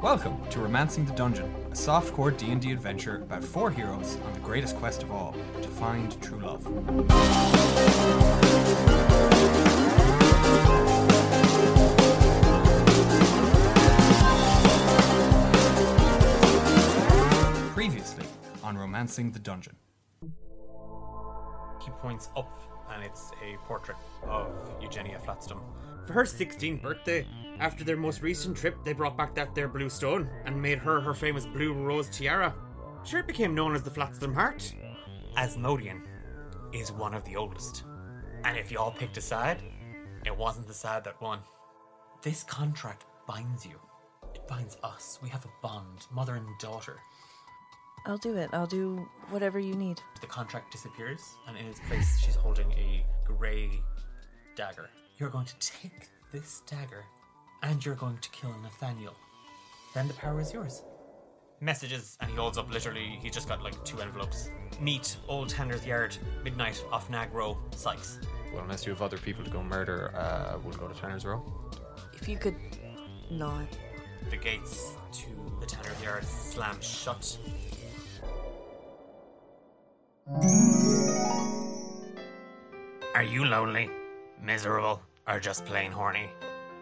Welcome to Romancing the Dungeon, a softcore D&D adventure about four heroes on the greatest quest of all, to find true love. Previously on Romancing the Dungeon. He points up, and it's a portrait of Eugenia Flatstone. For her 16th birthday, after their most recent trip, they brought back that there blue stone and made her her famous blue rose tiara. Sure, it became known as the Flatstone Heart. Asmodian is one of the oldest. And if you all picked a side, it wasn't the side that won. This contract binds you. It binds us. We have a bond, mother and daughter. I'll do it. I'll do whatever you need. The contract disappears, and in its place, she's holding a grey dagger. You're going to take this dagger, and you're going to kill Nathaniel. Then the power is yours. Messages, and he holds up literally, he's just got like two envelopes. Meet Old Tanner's Yard, midnight off Nag Row, Sykes. Well, unless you have other people to go murder, uh, we'll go to Tanner's Row. If you could not. The gates to the Tanner's Yard slam shut. Are you lonely, miserable, or just plain horny?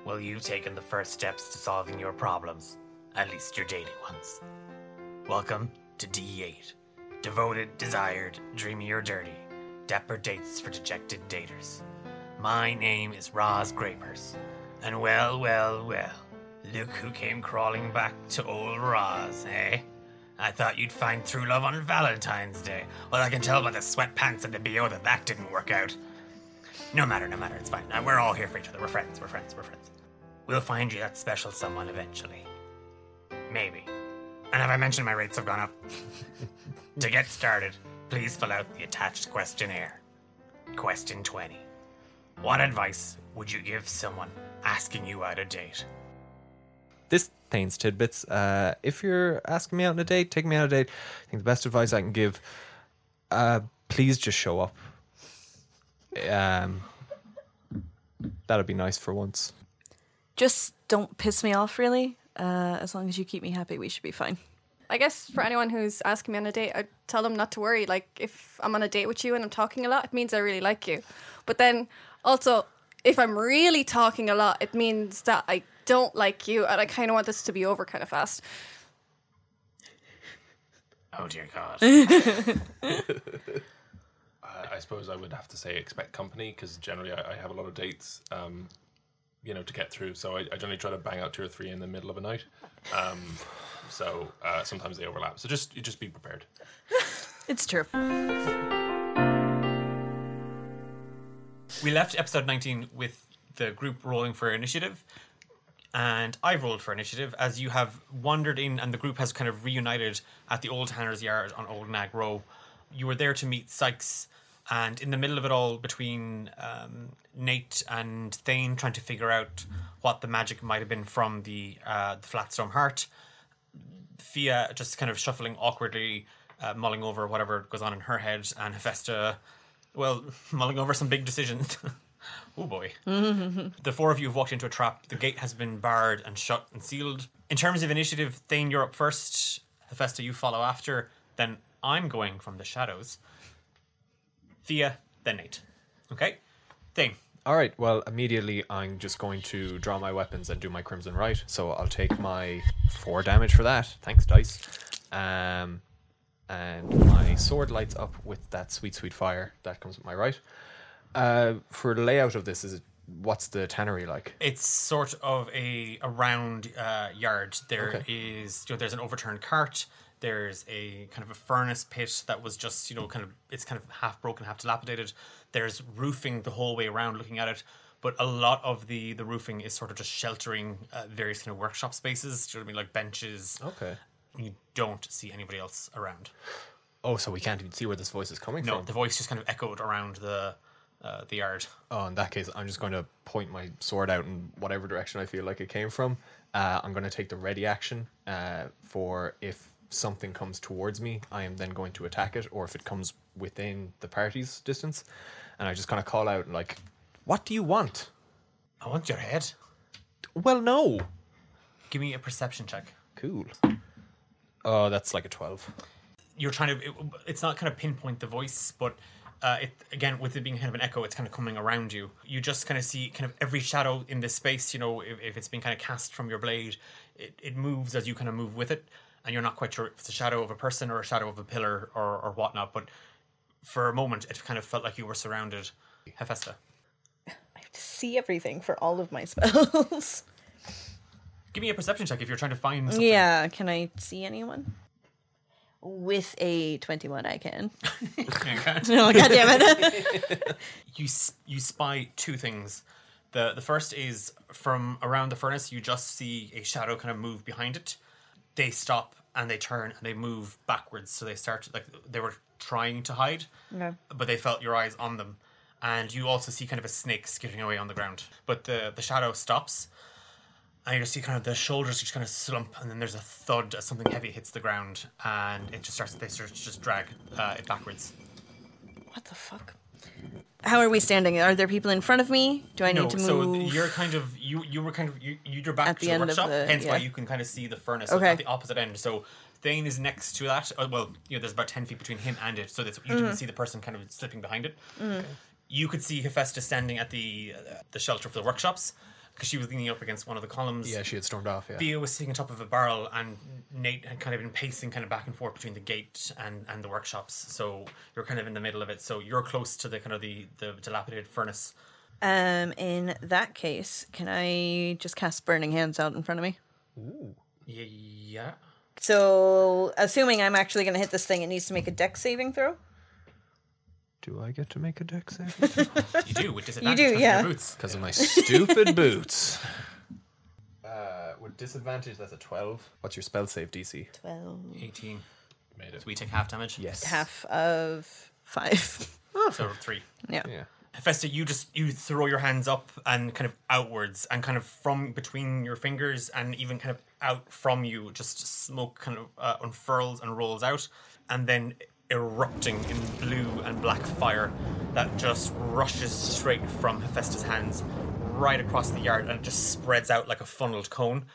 Well, you've taken the first steps to solving your problems, at least your dating ones. Welcome to D8. Devoted, desired, dreamy or dirty. Dapper dates for dejected daters. My name is Roz Grapers. And well, well, well, look who came crawling back to old Roz, eh? I thought you'd find true love on Valentine's Day. Well, I can tell by the sweatpants and the BO that that didn't work out. No matter, no matter, it's fine. Uh, We're all here for each other. We're friends, we're friends, we're friends. We'll find you that special someone eventually. Maybe. And have I mentioned my rates have gone up? to get started, please fill out the attached questionnaire. Question 20. What advice would you give someone asking you out a date? This Thane's tidbits. Uh, if you're asking me out on a date, take me out on a date, I think the best advice I can give, uh, please just show up. Um, that'd be nice for once. Just don't piss me off, really. Uh, as long as you keep me happy, we should be fine. I guess for anyone who's asking me on a date, I tell them not to worry. Like if I'm on a date with you and I'm talking a lot, it means I really like you. But then also, if I'm really talking a lot, it means that I don't like you and I kind of want this to be over kind of fast. Oh dear God. I I suppose I would have to say expect company because generally I, I have a lot of dates, um, you know, to get through. So I, I generally try to bang out two or three in the middle of a night. Um, so uh, sometimes they overlap. So just just be prepared. It's true. we left episode 19 with the group rolling for initiative and I've rolled for initiative as you have wandered in and the group has kind of reunited at the old Tanner's Yard on Old Nag Row. You were there to meet Sykes and in the middle of it all between um, Nate and Thane trying to figure out what the magic might have been from the, uh, the Flatstone Heart, Fia just kind of shuffling awkwardly, uh, mulling over whatever goes on in her head, and Hephaestus, well, mulling over some big decisions. oh boy. the four of you have walked into a trap. The gate has been barred and shut and sealed. In terms of initiative, Thane, you're up first. Hephaestus, you follow after. Then I'm going from the shadows. Thea, then Nate. Okay? Thane. All right. Well, immediately I'm just going to draw my weapons and do my crimson rite. So I'll take my four damage for that. Thanks, dice. Um, and my sword lights up with that sweet, sweet fire that comes with my right. Uh, for the layout of this, is it what's the tannery like? It's sort of a, a round uh, yard. There Okay. is, you know, there's an overturned cart. There's a kind of a furnace pit that was just, you know, kind of it's kind of half broken, half dilapidated. There's roofing the whole way around, looking at it. But a lot of the the roofing is sort of just sheltering uh, various kind of workshop spaces. Do you know what I mean? Like benches. Okay. You don't see anybody else around. Oh, so we can't even see where this voice is coming No, from. No, the voice just kind of echoed around the uh, the yard. Oh, in that case, I'm just going to point my sword out in whatever direction I feel like it came from. Uh, I'm going to take the ready action uh, for if something comes towards me, I am then going to attack it, or if it comes within the party's distance. And I just kind of call out, like, what do you want? I want your head. Well, no. Give me a perception check. Cool. Oh, that's like a 12. you're trying to it, it's not kind of pinpoint the voice but uh, it again with it being kind of an echo it's kind of coming around you you just kind of see kind of every shadow in this space you know if, if it's been kind of cast from your blade it, it moves as you kind of move with it and you're not quite sure if it's a shadow of a person or a shadow of a pillar or, or whatnot but for a moment it kind of felt like you were surrounded Hephaestus I have to see everything for all of my spells. give me a perception check if you're trying to find something yeah, can I see anyone? With a 21, I can. oh, God damn it. you you spy two things. The the first is from around the furnace. You just see a shadow kind of move behind it. They stop and they turn and they move backwards. So they start like they were trying to hide, Okay. but they felt your eyes on them. And you also see kind of a snake skittering away on the ground. But the the shadow stops, and you just see kind of the shoulders just kind of slump, and then there's a thud as something heavy hits the ground, and it just starts. They start to just drag uh, it backwards. What the fuck? How are we standing? Are there people in front of me? Do I need no, to so you're kind of you you were kind of you you're back At to the the end of workshop, the- hence why yeah. you can kind of see the furnace Okay. at the opposite end. So Thane is next to that. Uh, well, you know, there's about ten feet between him and it, so that you Mm-hmm. can see the person kind of slipping behind it. You could see Hephaestus standing at the uh, the shelter for the workshops because she was leaning up against one of the columns. Yeah, she had stormed off, yeah. Theo was sitting on top of a barrel, and Nate had kind of been pacing kind of back and forth between the gate and, and the workshops. So you're kind of in the middle of it. So you're close to the kind of the, the dilapidated furnace. Um, in that case, can I just cast Burning Hands out in front of me? Ooh. Yeah. So, assuming I'm actually going to hit this thing, it needs to make a Dex saving throw. Do I get to make a Dex save? You do with disadvantage. do, because of yeah. Your boots. Because of my stupid boots. Uh, with disadvantage, that's a 12. What's your spell save DC? 12. 18. Made it. So we take half damage. Yes. Half of five. So three. yeah. Yeah. Festa, you just you throw your hands up and kind of outwards, and kind of from between your fingers, and even kind of out from you, just smoke kind of uh, unfurls and rolls out, and then erupting in blue and black fire that just rushes straight from Hephaestus' hands right across the yard, and it just spreads out like a funneled cone.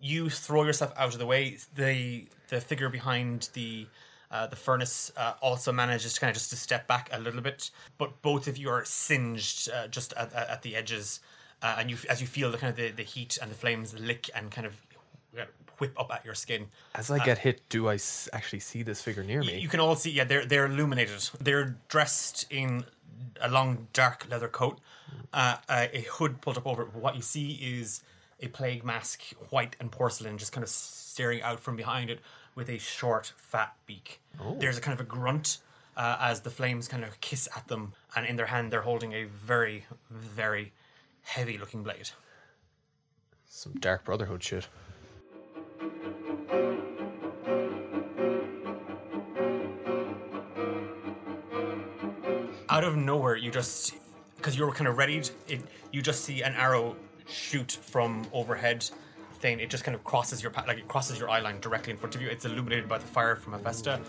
you throw yourself out of the way. The the figure behind the uh, the furnace uh, also manages to kind of just to step back a little bit, but both of you are singed uh, just at, at, the edges, uh, and you as you feel the kind of the, the heat and the flames lick and kind of whip up at your skin. As I get hit, do I s- actually see this figure near me? You can all see, yeah, they're they're illuminated. They're dressed in a long dark leather coat, uh, a a hood pulled up over. it. What you see is a plague mask, white and porcelain, just kind of staring out from behind it with a short, fat beak. There's a kind of a grunt uh, as the flames kind of kiss at them, and in their hand they're holding a very, very heavy-looking blade. Some Dark Brotherhood shit. Out of nowhere, you just because you were kind of readied, it you just see an arrow shoot from overhead. Thing it just kind of crosses your pa- like it crosses your eye line directly in front of you. It's illuminated by the fire from Hephaestus.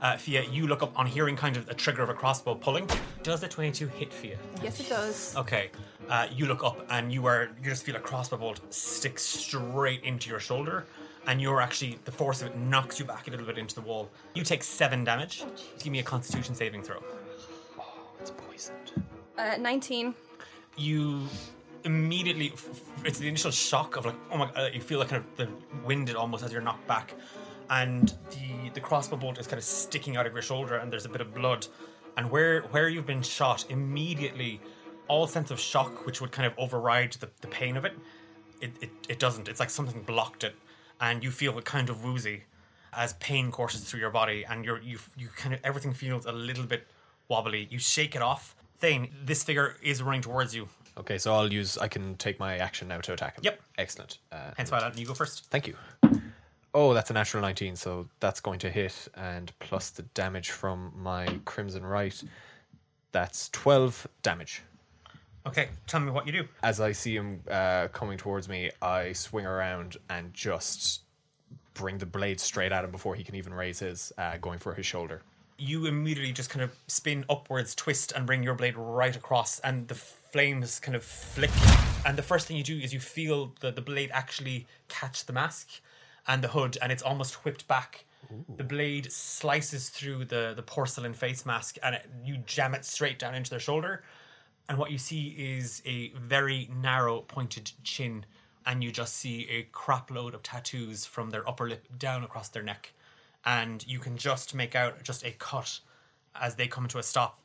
Uh, Fia, you look up on hearing kind of a trigger of a crossbow pulling. Does the twenty-two hit Fia? Yes, it does. Okay. Uh, you look up and you are you just feel a crossbow bolt stick straight into your shoulder, and you're actually the force of it knocks you back a little bit into the wall. You take seven damage. Give me a Constitution saving throw. It's poisoned. Uh, 19. you immediately f- f- it's the initial shock of like oh my uh, you feel like kind of the winded almost as you're knocked back and the the crossbow bolt is kind of sticking out of your shoulder and there's a bit of blood and where where you've been shot immediately all sense of shock which would kind of override the, the pain of it it, it it doesn't it's like something blocked it and you feel kind of woozy as pain courses through your body and you're you you kind of everything feels a little bit wobbly you shake it off Thane, this figure is running towards you Okay, so I'll use. I can take my action now to attack him. Yep. Excellent. Uh, Hence why I let you go first. Thank you. Oh, that's a natural 19, so that's going to hit, and plus the damage from my Crimson Rite, that's 12 damage. Okay, tell me what you do. As I see him uh, coming towards me, I swing around and just bring the blade straight at him before he can even raise his, uh, going for his shoulder. You immediately just kind of spin upwards, twist, and bring your blade right across, and the flames kind of flick. And the first thing you do is you feel the, the blade actually catch the mask, and the hood, and it's almost whipped back. The blade slices through the, the porcelain face mask, and it, you jam it straight down into their shoulder. And what you see is a very narrow, pointed chin, and you just see a crap load of tattoos from their upper lip down across their neck. And you can just make out just a cut as they come to a stop.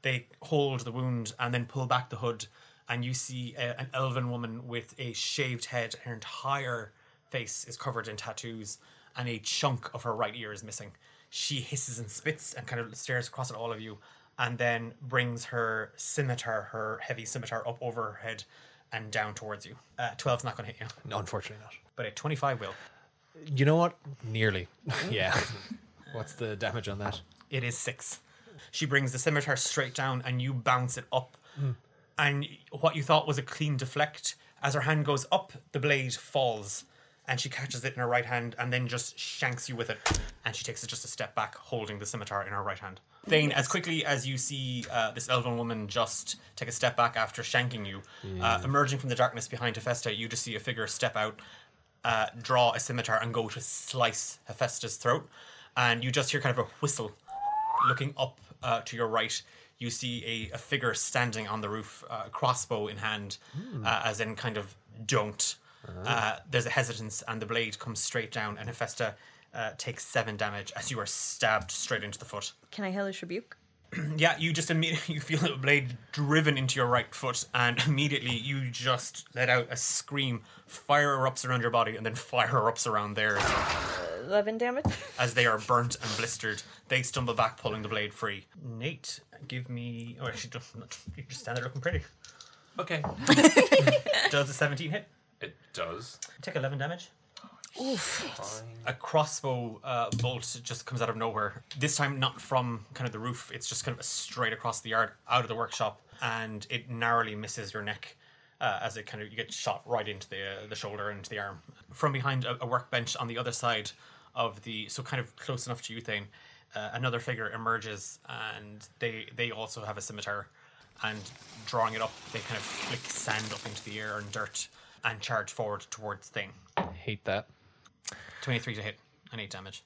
They hold the wound and then pull back the hood, and you see a, an elven woman with a shaved head. Her entire face is covered in tattoos, and a chunk of her right ear is missing. She hisses and spits and kind of stares across at all of you, and then brings her scimitar, her heavy scimitar, up over her head and down towards you. Uh, 12's not going to hit you, No, Unfortunately not. but a 25 will. You know what? Nearly. yeah. What's the damage on that? It is six. She brings the scimitar straight down, and you bounce it up. And what you thought was a clean deflect, as her hand goes up, the blade falls, and she catches it in her right hand, and then just shanks you with it. And she takes it just a step back, holding the scimitar in her right hand. Thane, as quickly as you see uh, this elven woman just take a step back after shanking you, uh, emerging from the darkness behind Hephaestus, you just see a figure step out, uh, draw a scimitar, and go to slice Hephaestus' throat. And you just hear kind of a whistle looking up uh, to your right, you see a, a figure standing on the roof, uh, crossbow in hand, uh, as in kind of don't. Uh, there's a hesitance, and the blade comes straight down, and Hephaestus uh, takes seven damage as you are stabbed straight into the foot. Can I hellish rebuke? Yeah, you just immediately you feel the blade driven into your right foot, and immediately you just let out a scream. Fire erupts around your body, and then fire erupts around theirs. Eleven damage. As they are burnt and blistered, they stumble back, pulling the blade free. Nate, give me. Oh, actually, don't, you just stand there looking pretty. Okay. Does a 17 hit? It does. Take 11 damage. A crossbow uh, bolt just comes out of nowhere. This time, not from kind of the roof. It's just kind of straight across the yard, out of the workshop, and it narrowly misses your neck uh, as it kind of you get shot right into the uh, the shoulder and into the arm. From behind a, a workbench on the other side of the, so kind of close enough to you, Thane, uh, another figure emerges, and they they also have a scimitar, and drawing it up, they kind of flick sand up into the air and dirt, and charge forward towards thing Hate that. 23 to hit and 8 damage.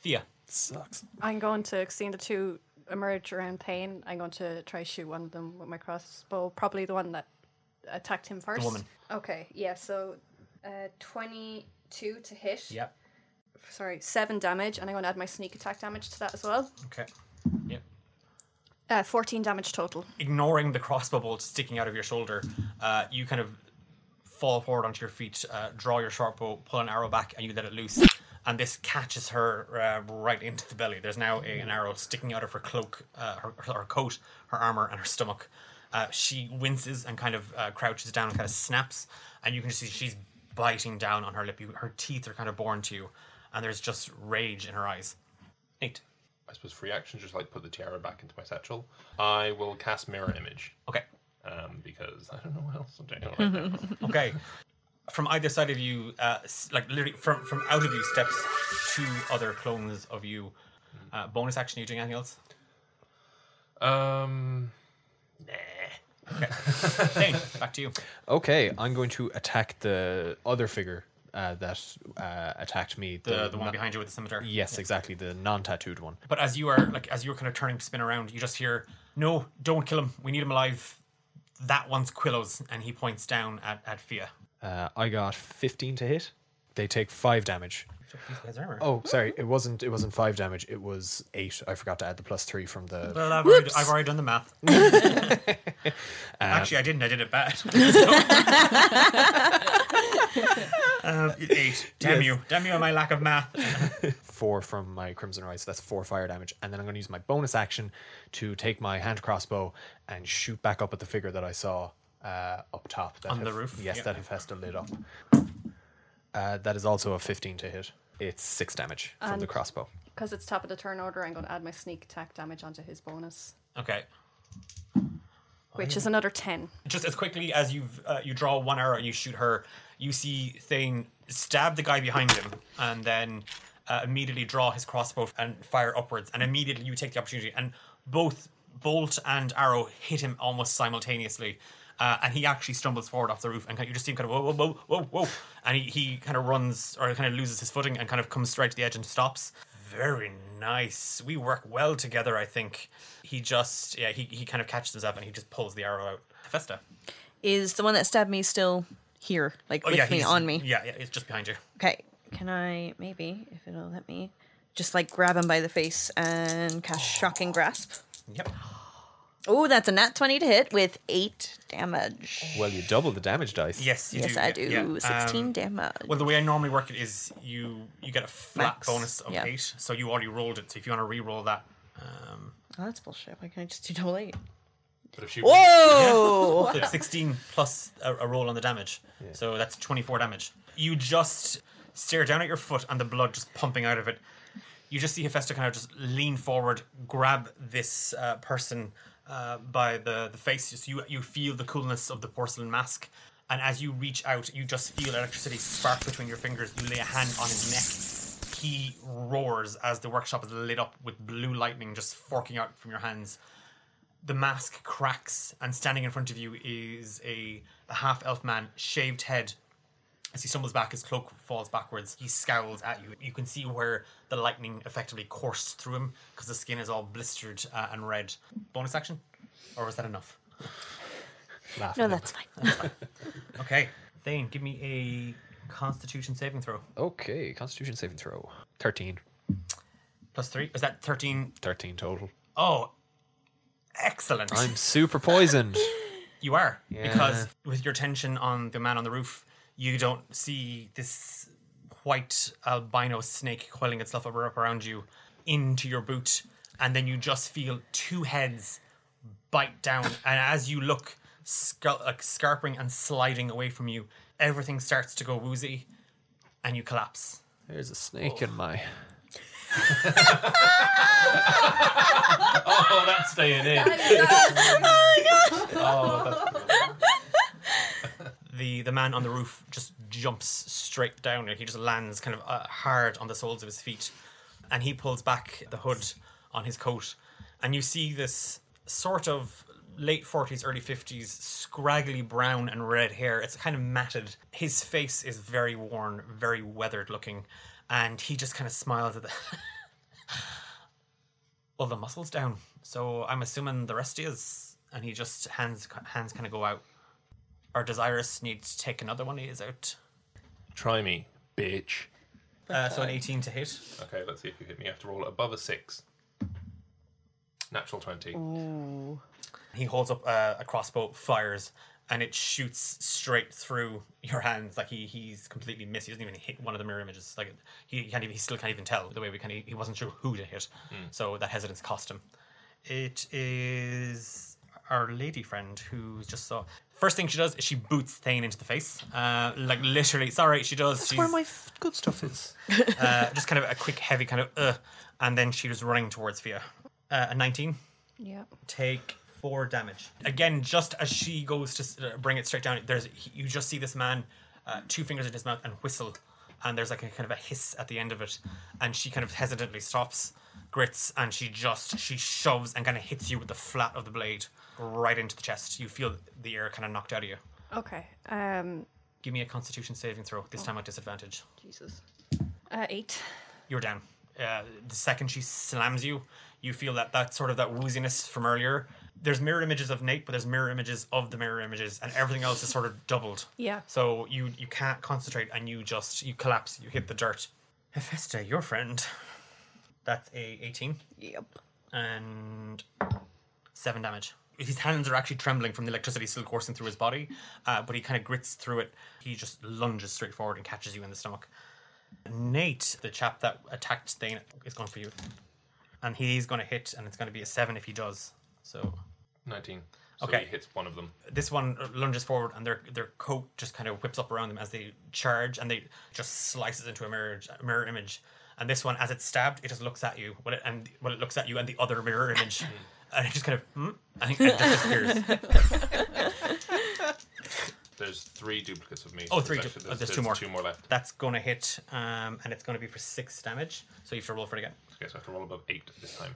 Thea. Sucks. I'm going to, seeing the two emerge around Pain, I'm going to try shoot one of them with my crossbow. Probably the one that attacked him first. The woman. Okay, yeah, so uh, 22 to hit. Yep. Sorry, 7 damage, and I'm going to add my sneak attack damage to that as well. Okay. Yep. Uh, 14 damage total. Ignoring the crossbow bolt sticking out of your shoulder, uh, you kind of fall forward onto your feet, uh, draw your short bow, pull an arrow back, and you let it loose. And this catches her uh, right into the belly. There's now a, an arrow sticking out of her cloak, uh, her, her coat, her armor, and her stomach. Uh, she winces and kind of uh, crouches down and kind of snaps, and you can just see she's biting down on her lip. You, her teeth are kind of born to you, and there's just rage in her eyes. Eight. I suppose free action, just like put the tiara back into my satchel. I will cast mirror image Okay. Um, because I don't know what else I'm doing right now. Okay. From either side of you, uh, like literally from from out of you steps two other clones of you. Uh, bonus action. Are you doing anything else? Um, Thane, back to you. Okay, I'm going to attack the other figure uh, that uh, attacked me. The the one non- behind you with the scimitar. Yes, exactly. The non-tattooed one. But as you are like as you're kind of turning to spin around, you just hear, "No, don't kill him. We need him alive." That one's Quillo's, and he points down at at Fia. Uh, I got 15 to hit. They take five damage. Oh, sorry. It wasn't. It wasn't five damage. It was eight. I forgot to add the plus three from the. Well, I've already, I've already done the math. Actually, I didn't. I did it bad. um, eight. Damn Yes. you. Damn you on my lack of math. four from my Crimson Rite. That's four fire damage. And then I'm going to use my bonus action to take my hand crossbow and shoot back up at the figure that I saw uh, up top. That On the roof? Yes, Yeah. that Hephaestus lit up. Uh, that is also a 15 to hit. It's six damage from the crossbow. Because it's top of the turn order, I'm going to add my sneak attack damage onto his bonus, Okay. which is another 10. Just as quickly as you uh, you draw one arrow and you shoot her, you see Thane stab the guy behind him and then uh, immediately draw his crossbow and fire upwards. And immediately you take the opportunity and both bolt and arrow hit him almost simultaneously Uh, and he actually stumbles forward off the roof, and you just see him kind of whoa, whoa, whoa, whoa, whoa, and he, he kind of runs or kind of loses his footing and kind of comes straight to the edge and stops. Very nice. We work well together. I think he just yeah he, he kind of catches himself and he just pulls the arrow out. Festa. Is the one that stabbed me still here, like with me Oh, on me? Yeah, yeah, it's just behind you. Okay. Can I maybe, if it'll let me, just like grab him by the face and cast shocking grasp? Yep. Oh, that's a nat twenty to hit with eight damage. Well, you double the damage dice. Yes, you yes, do. I yeah, do. yeah. Sixteen Um, damage. Well, the way I normally work it is you you get a flat Max, bonus of yeah. eight, so you already rolled it. So if you want to re-roll that, um, oh, that's bullshit. Why can't I just do double eight? But if she Whoa! so sixteen plus a, a roll on the damage, so that's twenty-four damage. You just stare down at your foot and the blood just pumping out of it. You just see Hephaestus kind of just lean forward, grab this uh, person uh, by the, the face. So you you feel the coolness of the porcelain mask, and as you reach out, you just feel electricity spark between your fingers. You lay a hand on his neck. He roars as the workshop is lit up with blue lightning just forking out from your hands the mask cracks, and standing in front of you is a, a half elf man, shaved head. As he stumbles back, his cloak falls backwards. He scowls at you. You can see where the lightning effectively coursed through him because the skin is all blistered uh, and red. Bonus action? Or was that enough? No, at him. that's fine. Okay. Thane, give me a constitution saving throw. Okay, Constitution saving throw. 13. Plus three. Is that 13? 13 total. Oh, excellent. I'm super poisoned. You are Yeah. because with your tension on the man on the roof, you don't see this white albino snake coiling itself up up around you into your boot, and then you just feel two heads bite down, and as you look, scar- like scarping and sliding away from you, everything starts to go woozy, and you collapse. There's a snake in my. Oh, that's staying in. oh, that's the the man on the roof just jumps straight down and he just lands kind of uh, hard on the soles of his feet and he pulls back the hood on his coat. And you see this sort of late 40s early 50s scraggly brown and red hair. It's kind of matted. His face is very worn very weathered looking and he just kind of smiles at the well the muscles down so i'm assuming the rest is and he just hands hands kind of go out or does Iris need to take another one? He is out. Try me, bitch. Uh, so an 18 to hit. Okay, let's see if you hit me. You have to roll above a six. Natural 20. Ooh. He holds up uh, a crossbow, fires, and it shoots straight through your hands. Like he he's completely missed. He doesn't even hit one of the mirror images. Like he can't even. He still can't even tell the way we kind of. He wasn't sure who to hit. So that hesitance cost him. It is our lady friend who just saw. First thing she does is she boots Thane into the face. Uh, like literally, sorry, she does. That's where my f- good stuff is. uh, just kind of a quick, heavy kind of, uh, and then she was running towards Fia. Uh, a 19, Yeah. take four damage. Again, just as she goes to uh, bring it straight down, there's you just see this man, uh, two fingers in his mouth and whistle, and there's like a kind of a hiss at the end of it, and she kind of hesitantly stops, grits, and she just she shoves and kind of hits you with the flat of the blade right into the chest. You feel the air kind of knocked out of you. Okay. Um. Give me a Constitution saving throw. This time at disadvantage. Jesus. Uh, eight. you're down. Uh, the second she slams you, you feel that that sort of that wooziness from earlier. There's mirror images of Nate, but there's mirror images of the mirror images, and everything else is sort of doubled. Yeah. So you you can't concentrate, and you just you collapse. You hit the dirt. Hephaestus, your friend. That's a 18 Yep. and seven damage. His hands are actually trembling from the electricity still coursing through his body, uh, but he kind of grits through it. He just lunges straight forward and catches you in the stomach. Nate, the chap that attacked Thane, is going for you, and he's going to hit, and it's going to be a seven if he does. So 19. So Okay. he hits one of them. this one lunges forward, and their their coat just kind of whips up around them as they charge, and they just slices into a mirror a mirror image. And this one, as it's stabbed, it just looks at you. Well, it, and well, it looks at you and the other mirror image, and it just kind of hmm, and it just disappears. There's three duplicates of me. Oh, three. there's oh, there's two more. Two more left. That's going to hit, um, and it's going to be for six damage. So you have to roll for it again. Okay, so I have to roll above eight this time.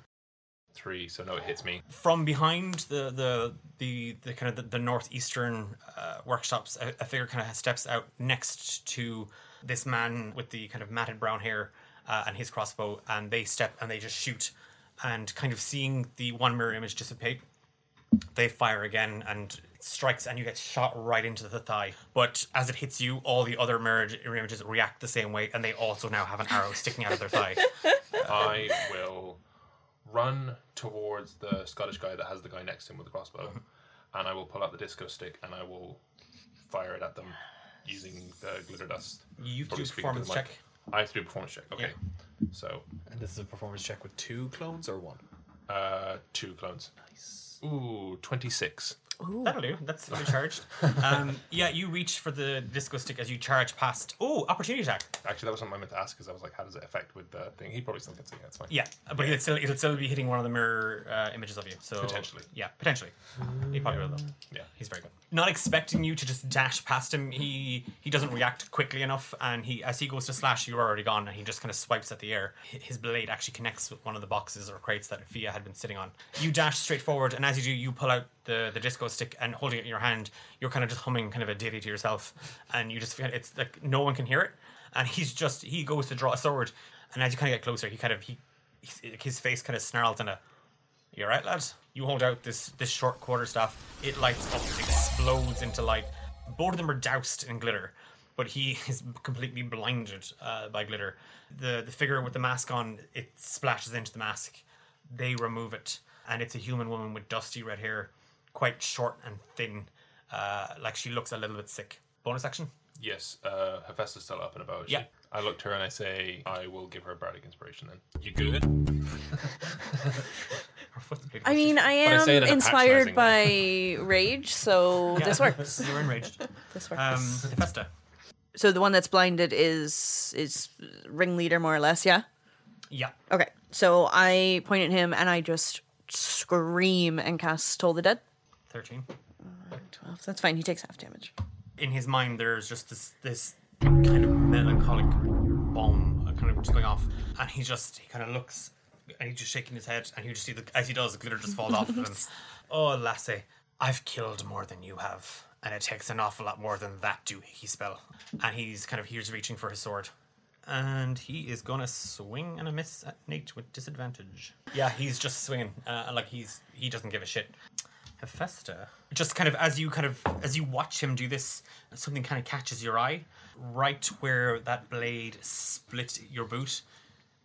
Three, so no, it hits me. from behind the the the, the kind of the, the northeastern uh, workshops, a, a figure kind of steps out next to this man with the kind of matted brown hair uh, and his crossbow, and they step and they just shoot, and kind of seeing the one mirror image dissipate, they fire again and strikes and you get shot right into the thigh. But as it hits you, all the other mirror images react the same way, and they also now have an arrow sticking out of their thigh. I will run towards the Scottish guy that has the guy next to him with the crossbow, and I will pull out the disco stick and I will fire it at them using the glitter dust. You have to Probably do a speaking to performance the check. mic. I have to do a performance check. Okay, so And this is a performance check with two clones or one? uh, two clones. Nice. Ooh, twenty six. That'll do. That's fully charged. Um, yeah, you reach for the disco stick as you charge past. Oh, opportunity attack. Actually, that was something I meant to ask because I was like, how does it affect with the thing? He probably still gets it. Yeah, it's fine. Yeah, but it'll still it'll still be hitting one of the mirror uh, images of you. So Potentially. yeah, potentially. He probably will though. Yeah. He's very good. Not expecting you to just dash past him. He he doesn't react quickly enough, and he as he goes to slash, you're already gone, and he just kind of swipes at the air. H- His blade actually connects with one of the boxes or crates that Fia had been sitting on. You dash straight forward, and as you do, you pull out the the disco stick and holding it in your hand, you're kind of just humming kind of a ditty to yourself, and you just it's like no one can hear it, and he's just he goes to draw a sword, and as you kind of get closer, he kind of he his face kind of snarls in a you're right, lad. You hold out this this short quarter staff. It lights up, explodes into light. Both of them are doused in glitter, but he is completely blinded uh, by glitter. The the figure with the mask on it splashes into the mask. They remove it, and it's a human woman with dusty red hair, quite short and thin, uh, like she looks a little bit sick. Bonus action. Yes, uh, Hephaestus still up and about. is? Yeah. I look to her and I say, I will give her a bardic inspiration then. You good? Her foot's big. I mean, I But I am in inspired by rage, so Yeah. this works. You're enraged. This works. Um, Hephaestus. so the one that's blinded is is ringleader, more or less. Yeah. Yeah. Okay. So I point at him and I just scream and cast Toll the Dead. Thirteen. Twelve. That's fine. He takes half damage. in his mind there's just this this kind of melancholic bomb uh, kind of just going off and he just he kind of looks and he's just shaking his head and you just see the as he does the glitter just falls off of him oh lassie i've killed more than you have and it takes an awful lot more than that doohickey spell and he's kind of he's reaching for his sword and he is gonna swing and a miss at Nate with disadvantage. Yeah, he's just swinging, uh, like he's he doesn't give a shit. Hephaestus. Just kind of as you kind of as you watch him do this, something kind of catches your eye, right where that blade split your boot.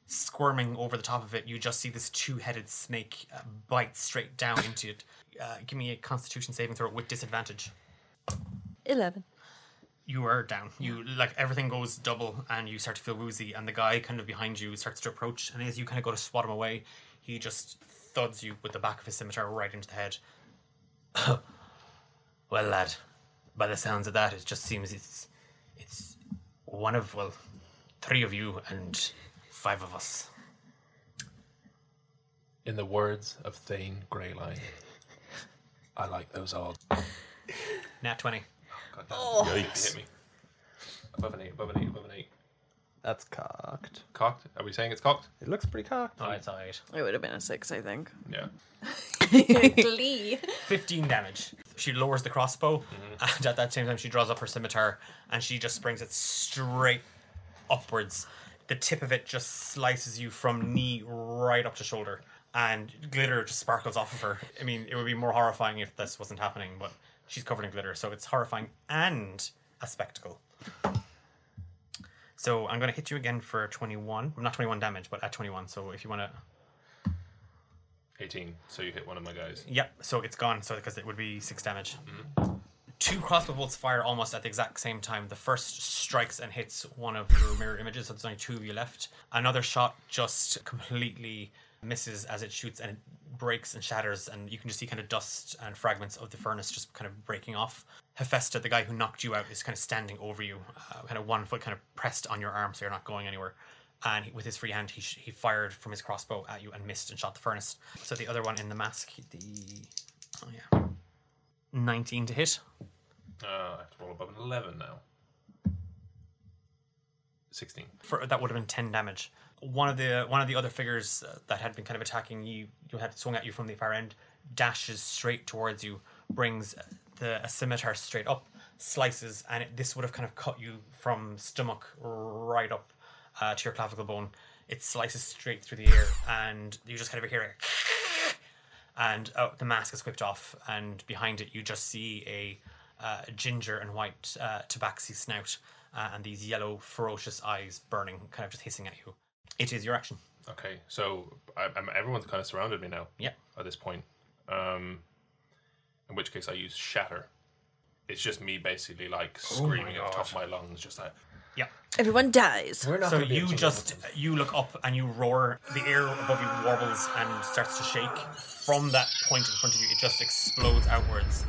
Squirming over the top of it, you just see this two-headed snake uh, bite straight down into it. Uh, give me a Constitution saving throw with disadvantage. Eleven. You are down. You like everything goes double, and you start to feel woozy. And the guy kind of behind you starts to approach, and as you kind of go to swat him away, he just thuds you with the back of his scimitar right into the head. well, lad, by the sounds of that, it just seems it's it's one of well, three of you and five of us. In the words of Thane Greyline, I like those odds. Nat twenty. Oh, God damn. it. Oh. Hit me. Above an eight, above an eight, above an eight. That's cocked. Cocked? Are we saying it's cocked? It looks pretty cocked. Oh, it's alright. It would have been a six, I think. Yeah. Glee. 15 damage. She lowers the crossbow, mm-hmm. and at that same time, she draws up her scimitar and she just springs it straight upwards. The tip of it just slices you from knee right up to shoulder, and glitter just sparkles off of her. I mean, it would be more horrifying if this wasn't happening, but she's covered in glitter, so it's horrifying and a spectacle. So I'm going to hit you again for 21. Not 21 damage, but at 21. So if you want to 18. So you hit one of my guys. Yep, so it's gone, so because it would be six damage. Mm-hmm. Two crossbow bolts fire almost at the exact same time. The first strikes and hits one of your mirror images, so there's only two of you left. Another shot just completely misses as it shoots and it breaks and shatters, and you can just see kind of dust and fragments of the furnace just kind of breaking off. Hephaestus, the guy who knocked you out, is kind of standing over you, uh, kind of one foot kind of pressed on your arm so you're not going anywhere. And he, with his free hand he, sh- he fired from his crossbow at you and missed and shot the furnace. So the other one in the mask the oh yeah. 19 to hit. Uh, I have to roll above an 11 now. 16. for that would have been 10 damage. One of the one of the other figures uh, that had been kind of attacking you, you had swung at you from the far end, dashes straight towards you, brings the a scimitar straight up, slices, and it, this would have kind of cut you from stomach right up uh, to your clavicle bone. It slices straight through the ear, and you just kind of hear it and uh, the mask is whipped off, and behind it you just see a uh, ginger and white uh, tabaxi snout, uh, and these yellow, ferocious eyes burning, kind of just hissing at you. It is your action. Okay, so I, everyone's kind of surrounded me now. Yeah. At this point, um, in which case I use shatter. It's just me basically like oh screaming at the top of my lungs, just like Yeah. Everyone dies. We're not So gonna be you able to just you look up and you roar. The air above you warbles and starts to shake. From that point in front of you, it just explodes outwards.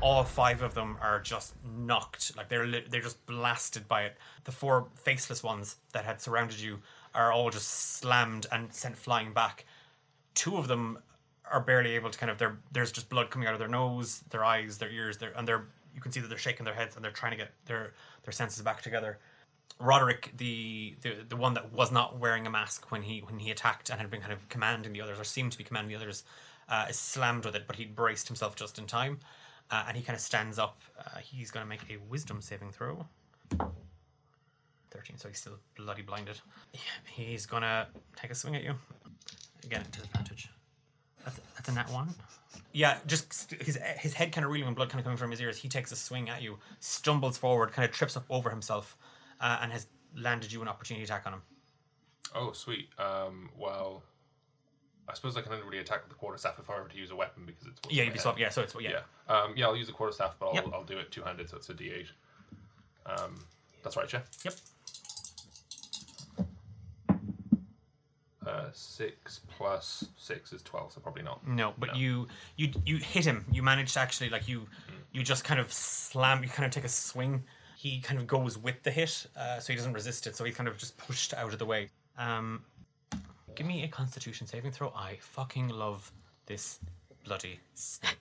All five of them are just knocked, like they're li- they're just blasted by it. The four faceless ones that had surrounded you are all just slammed and sent flying back. Two of them are barely able to kind of there. There's just blood coming out of their nose, their eyes, their ears, their and they're you can see that they're shaking their heads and they're trying to get their their senses back together. Roderick, the, the the one that was not wearing a mask when he when he attacked and had been kind of commanding the others or seemed to be commanding the others, uh, is slammed with it, but he braced himself just in time, uh, and he kind of stands up. Uh, he's going to make a wisdom saving throw. Thirteen, so he's still bloody blinded. He's gonna take a swing at you. Again, disadvantage. That's that's a nat one. Yeah, just his his head kind of reeling and blood kind of coming from his ears. He takes a swing at you, stumbles forward, kind of trips up over himself, uh, and has landed you an opportunity attack on him. Oh, sweet. Um, well, I suppose I can only really attack with the quarterstaff if I were to use a weapon because it's. Yeah, you'd be swap. Yeah, so it's yeah. Yeah. Um, yeah, I'll use the quarterstaff, but I'll, Yep. I'll do it two handed, so it's a d8. Um, that's right, yeah. Yep. Uh, six plus six is twelve, so probably not. No, but No. you you you hit him. You manage to actually like you you just kind of slam. You kind of take a swing. He kind of goes with the hit, uh, so he doesn't resist it. So he's kind of just pushed out of the way. Um, give me a Constitution saving throw. I fucking love this bloody snake,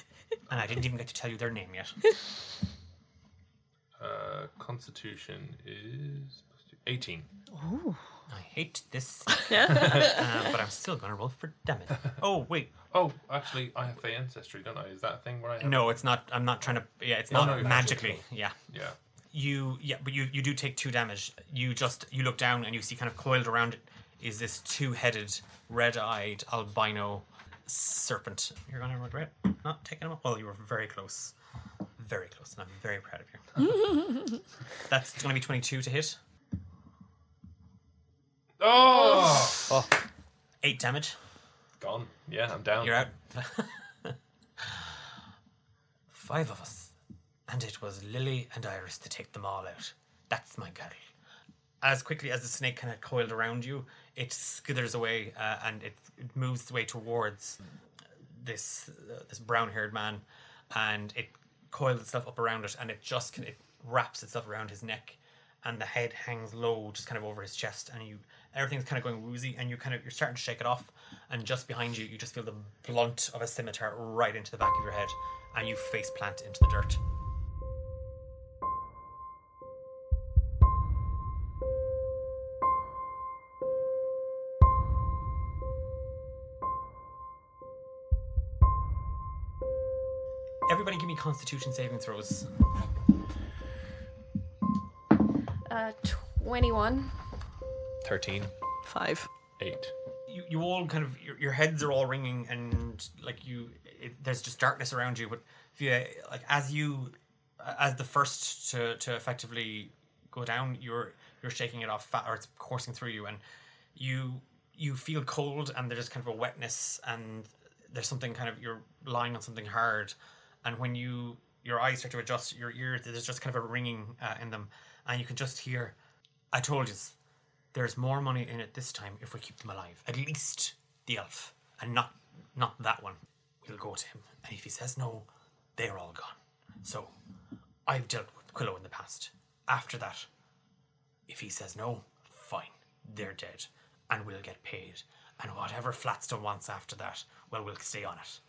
and I didn't even get to tell you their name yet. Uh, Constitution is eighteen. I hate this, uh, but I'm still gonna roll for damage. Oh wait, Oh, actually, I have Fey ancestry, don't I? Is that a thing where I have? no, it's not. I'm not trying to. Yeah, it's No, not no, you're magically. magical. Yeah. Yeah. you yeah but you you do take two damage you just you look down and you see kind of coiled around it is this two-headed red-eyed albino serpent you're gonna regret not taking him up well you were very close very close and i'm very proud of you that's gonna be 22 to hit Oh, eight damage. Gone. Yeah, I'm down. you're out. Five of us. And it was lily and iris to take them all out. That's my girl. As quickly as the snake kind of coiled around you, it skithers away uh, and it, it moves its way towards this uh, this brown-haired man, and it coils itself up around it, and it just can, it wraps itself around his neck, and the head hangs low, just kind of over his chest, and you everything's kind of going woozy, and you kind of you're starting to shake it off, and just behind you, you just feel the blunt of a scimitar right into the back of your head, and you face plant into the dirt. Everybody, give me Constitution saving throws. Uh, 21. 13. Five. Eight. you, you all kind of your, your heads are all ringing and like you it, there's just darkness around you but if you like as you as the first to, to effectively go down you're you're shaking it off fa- or it's coursing through you and you you feel cold and there's kind of a wetness and there's something kind of you're lying on something hard and when you your eyes start to adjust your ears there's just kind of a ringing uh, in them and you can just hear i told you there's more money in it this time if we keep them alive. At least the elf, and not not that one. We'll go to him, and if he says no, they're all gone. So, I've dealt with Quillo in the past. After that, if he says no, fine, they're dead, and we'll get paid. And whatever Flatstone wants after that, well, we'll stay on it.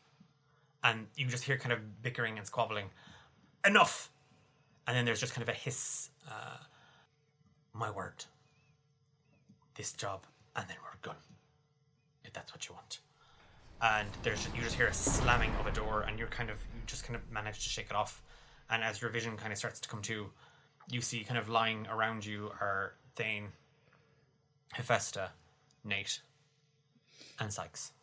And you just hear kind of bickering and squabbling. Enough! And then there's just kind of a hiss. Uh, my word this job, and then we're done. If that's what you want. And there's you just hear a slamming of a door, and you're kind of you just kind of manage to shake it off. And as your vision kind of starts to come to, you see kind of lying around you are Thane, Hephaestus, Nate, and Sykes.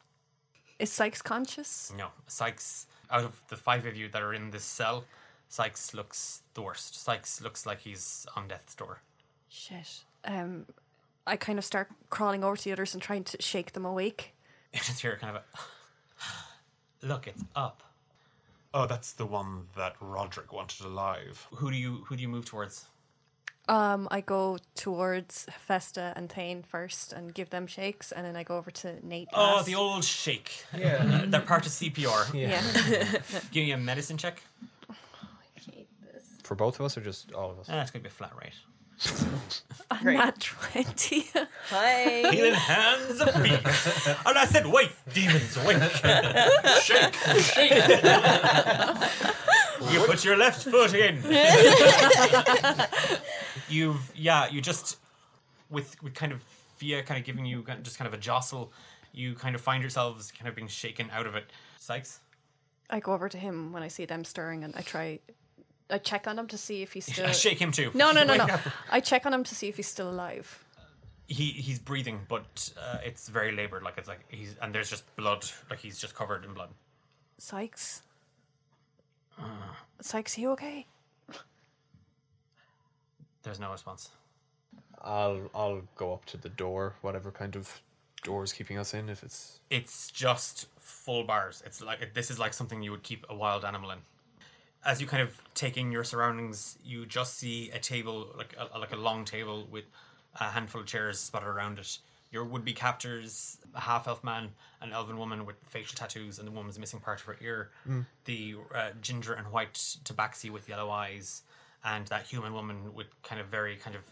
Is Sykes conscious? No, Sykes. Out of the five of you that are in this cell, Sykes looks the worst. Sykes looks like he's on death's door. Shit. Um, I kind of start crawling over to the others and trying to shake them awake. You just hear kind of a look. It's up. Oh, that's the one that Roderick wanted alive. Who do you who do you move towards? Um, I go towards Festa and Thane first and give them shakes, and then I go over to Nate. Oh, last. the old shake. Yeah, they're part of CPR. yeah. Give me a medicine check. I hate this. For both of us or just all of us? Ah, it's gonna be a flat rate. Great. Not twenty. Hi. Healing hands of beast. and I said, wait, demons, wait. shake, shake. you put your left foot in. You've, yeah, you just, with, with kind of fear kind of giving you just kind of a jostle, you kind of find yourselves kind of being shaken out of it. Sykes? I go over to him when I see them stirring, and I try. I check on him to see if he's still. I shake him too. No, no, no, no. I check on him to see if he's still alive. He he's breathing, but uh, it's very labored. Like it's like he's and there's just blood. Like he's just covered in blood. Sykes. Uh. Sykes, you okay? There's no response. I'll I'll go up to the door, whatever kind of door is keeping us in. If it's It's just full bars. It's like this is like something you would keep a wild animal in. As you kind of take in your surroundings, you just see a table, like a, like a long table with a handful of chairs spotted around it. Your would-be captors, a half-elf man, an elven woman with facial tattoos, and the woman's missing part of her ear. The uh, ginger and white tabaxi with yellow eyes, and that human woman with kind of very kind of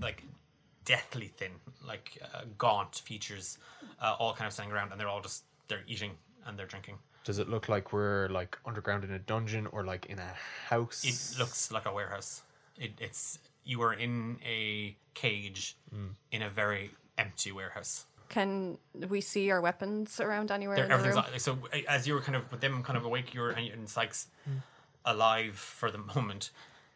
like deathly thin, like uh, gaunt features, uh, all kind of standing around, and they're all just they're eating and they're drinking. Does it look like we're like underground in a dungeon or like in a house? It looks like a warehouse. It, it's you are in a cage in a very empty warehouse. Can we see our weapons around anywhere There, in the room? like, so as you were kind of with them kind of awake, you're and, and Sykes alive for the moment.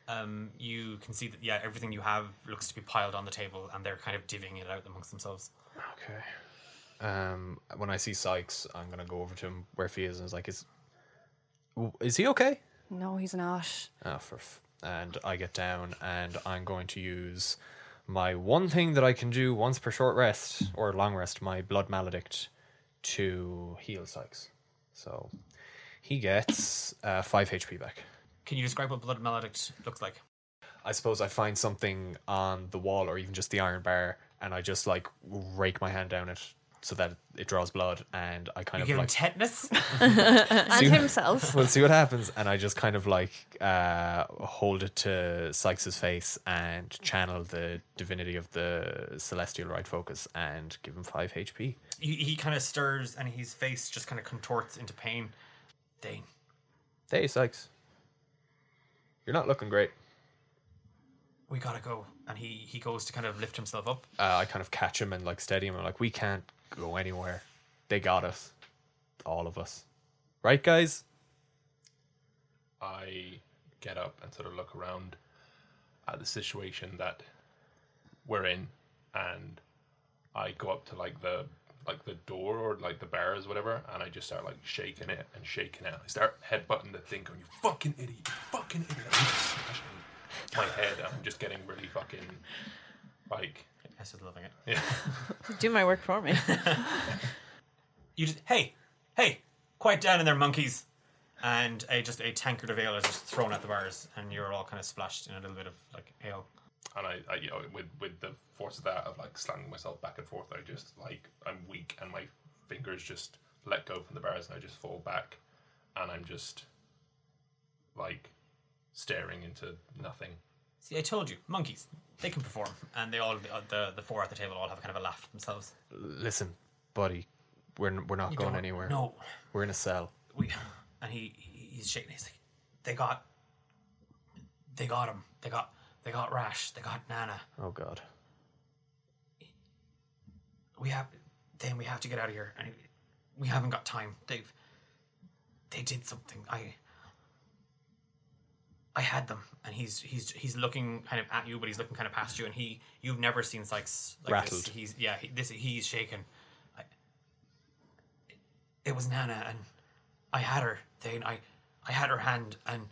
Um, you can see that yeah, everything you have looks to be piled on the table, and they're kind of divvying it out amongst themselves. Okay. Um, when I see Sykes, I'm gonna go over to him where he is, and is like, "Is is he okay?" No, he's not. Ah, for f- and I get down, and I'm going to use my one thing that I can do once per short rest or long rest, my blood maledict, to heal Sykes. So he gets uh, five HP back. Can you describe what blood maledict looks like? I suppose I find something on the wall or even just the iron bar, and I just like rake my hand down it so that it draws blood, and I kind You of give him like tetanus. And See- himself. we'll see what happens. And I just kind of like uh, hold it to Sykes's face and channel the divinity of the celestial rite focus and give him five HP. he, he kind of stirs, and his face just kind of contorts into pain. Dane, Hey, Sykes, you're not looking great. we gotta go. And he he goes to kind of lift himself up. Uh, I kind of catch him and like steady him. I'm like, we can't go anywhere. They got us, all of us, right, guys? I get up and sort of look around at the situation that we're in, and I go up to like the like the door or like the bars, whatever, and I just start like shaking it and shaking it. I start headbutting the thing, going, "You fucking idiot! You fucking idiot!" I'm smashing my head, I'm just getting really fucking like Yes, is loving it. yeah. Do my work for me. You just hey, hey, quiet down in there, monkeys. And a just a tankard of ale is just thrown at the bars, and you're all kind of splashed in a little bit of like ale. and I, I you know with with the force of that of like slanging myself back and forth I just like I'm weak and my fingers just let go from the bars and I just fall back and I'm just like staring into nothing See, I told you, monkeys, they can perform, and they all the the, the four at the table all have kind of a laugh themselves. Listen, buddy, we're we're not You going don't- anywhere. No, we're in a cell. we and he he's shaking. He's like, they got, they got him. They got they got Rash. They got Nana. Oh God. we have then we have to get out of here and we haven't got time they've they did something i i had them and he's he's he's looking kind of at you but he's looking kind of past you and he you've never seen sykes like Rattled. this he's yeah he, this he's shaken. I, it was nana and i had her then i i had her hand and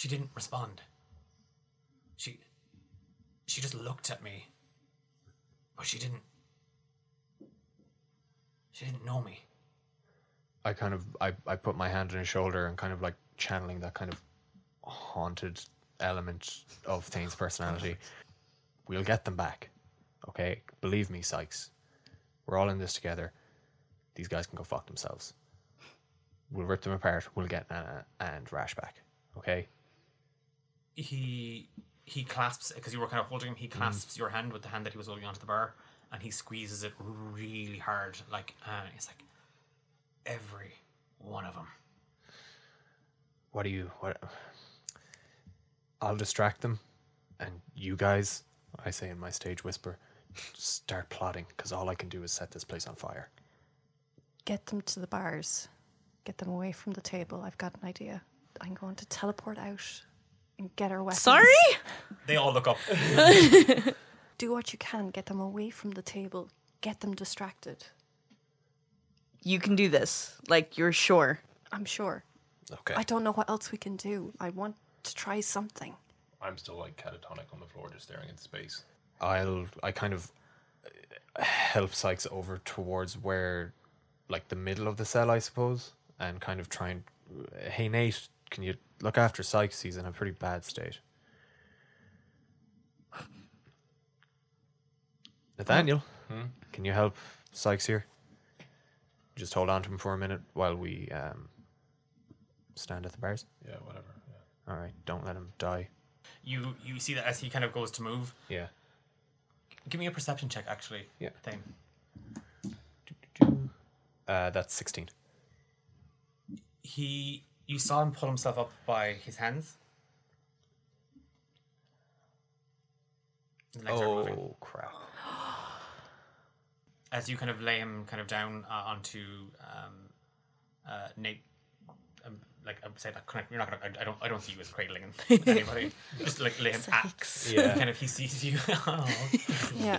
she didn't respond. She she just looked at me but she didn't she didn't know me. I kind of I, I put my hand on his shoulder and kind of like channeling that kind of haunted element of Thane's personality. We'll get them back. Okay? Believe me, Sykes. We're all in this together. These guys can go fuck themselves. We'll rip them apart. We'll get Nana and Rash back. Okay? he he clasps because you were kind of holding him he clasps your hand with the hand that he was holding onto the bar and he squeezes it really hard like uh, it's like every one of them What do you what I'll distract them and you guys, I say in my stage whisper, start plotting because all I can do is set this place on fire. Get them to the bars. Get them away from the table. I've got an idea. I'm going to teleport out and get our weapons. Sorry? they all look up Do what you can. Get them away from the table. Get them distracted. You can do this. Like, you're sure. I'm sure. Okay. I don't know what else we can do. I want to try something. I'm still like catatonic on the floor, just staring into space. I'll I kind of uh, help Sykes over towards where like the middle of the cell I suppose and kind of try and hey Nate can you look after Sykes he's in a pretty bad state Nathaniel can you help Sykes here just hold on to him for a minute while we um, stand at the bars Yeah, whatever. Yeah. all right don't let him die you you see that as he kind of goes to move yeah give me a perception check actually Yeah. thing uh, that's 16 he you saw him pull himself up by his hands His legs are moving. oh crap as you kind of lay him kind of down uh, onto um, uh, Nate. Like I'm saying, that kind of, you're not gonna. I, I don't. I don't see you as cradling anybody. Just like lay him axe. Yeah. Kind of. He sees you. oh, Yeah.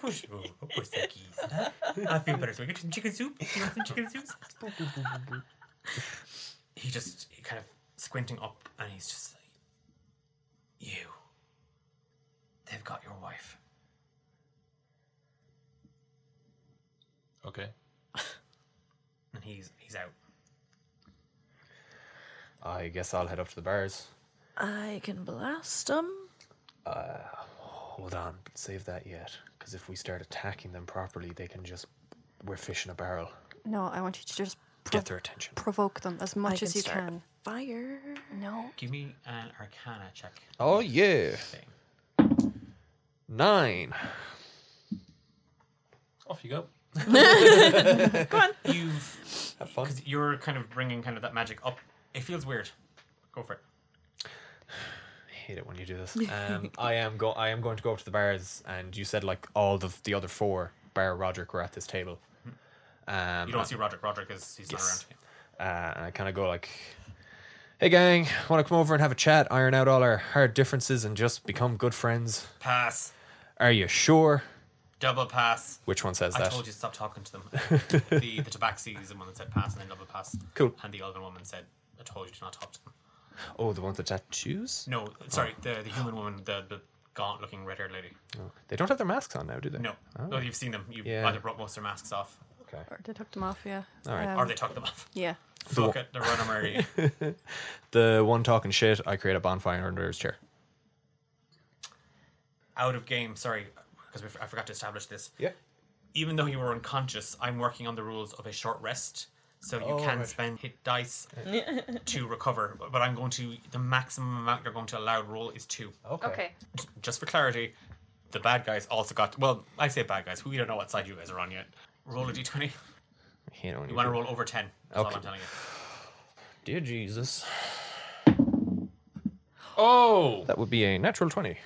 push, poor Sickies. Huh? I feel better. So we get some chicken soup. You want some chicken soup? he just he kind of squinting up, and he's just like, "You. They've got your wife." Okay. And he's he's out. I guess I'll head up to the bars. I can blast them. Uh, hold on, save that yet. Because if we start attacking them properly, they can just. We're fish in a barrel. No, I want you to just prov- Get their attention. provoke them as I much can as you start can. Fire. No. Give me an Arcana check. Oh, yeah. Thing. Nine. Off you go. Come on. You've Have fun. because you're kind of bringing kind of that magic up. It feels weird. Go for it. hate it when you do this. Um, I am go. I am going to go up to the bars, and you said like all the the other four, bar Roderick, were at this table. Um, You don't see Roderick. Roderick is he's Yes. not around. uh, and I kind of go like, "Hey gang, want to come over and have a chat, iron out all our hard differences, and just become good friends? Pass. Are you sure?" Double pass. Which one says I that? I told you to stop talking to them. the the Tabaxi is the one that said pass and then double pass. Cool. And the Elven woman said, "I told you to not talk to them." Oh, the one with the tattoos? No, sorry, the the human woman, the the gaunt looking red haired lady. Oh, They don't have their masks on now, do they? No, Oh. oh, you've seen them. You Yeah. either brought most of their masks off, Okay. Or they took them off, yeah. All right. Um, or they took them off. Yeah. Fuck it, they're running Murray. The one talking shit, I create a bonfire under his chair. Out of game. Sorry, because I forgot to establish this. Yeah. even though you were unconscious, I'm working on the rules of a short rest. So you Oh, can right. spend hit dice to recover, but I'm going to the maximum amount you're going to allow roll is two. Okay. okay. Just for clarity, the bad guys also got well. I say bad guys. We don't know what side you guys are on yet. Roll a d20. I hate it when You you want to roll over ten. That's all Okay. I'm telling you. Dear Jesus. Oh! That would be a natural 20.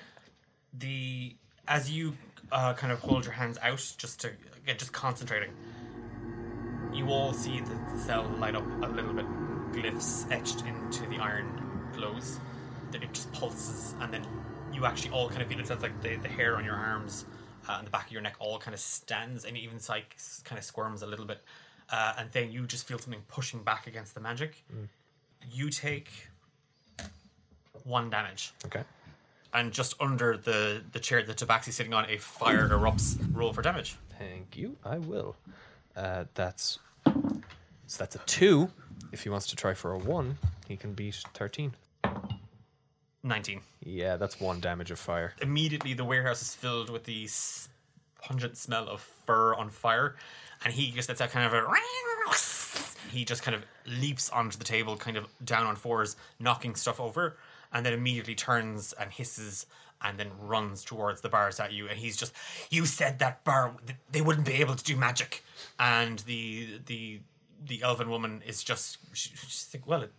The as you uh, kind of hold your hands out just to get just concentrating. You all see the cell light up a little bit, glyphs etched into the iron glows. Then it just pulses, and then you actually all kind of feel it sounds like the, the hair on your arms uh, and the back of your neck all kind of stands, and even like kind of squirms a little bit. Uh, and then you just feel something pushing back against the magic. You take one damage Okay. and just under the the chair that Tabaxi's sitting on, a fire erupts. Roll for damage. Thank you. I will. Uh, that's so that's a two. If he wants to try for a one, he can beat thirteen. Nineteen. Yeah, that's one damage of fire. Immediately, the warehouse is filled with the s- pungent smell of fur on fire, and he just lets out kind of a. He just kind of leaps onto the table, kind of down on fours, knocking stuff over, and then immediately turns and hisses and then runs towards the bars at you. And he's just, "You said that bar they wouldn't be able to do magic," and the the the elven woman is just she, she's like, "Well, it,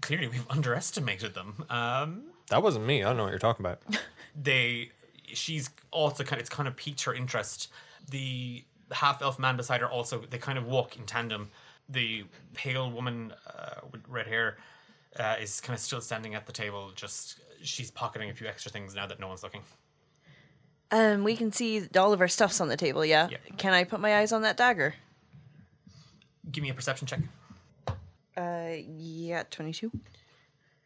clearly we've underestimated them." Um, That wasn't me. I don't know what you're talking about. they she's also kind of it's kind of piqued her interest the half elf man beside her also they kind of walk in tandem the pale woman uh, with red hair uh, is kind of still standing at the table just she's pocketing a few extra things now that no one's looking Um, we can see all of our stuffs on the table. Yeah. Yeah. Can I put my eyes on that dagger? give me a perception check Uh, yeah, twenty-two.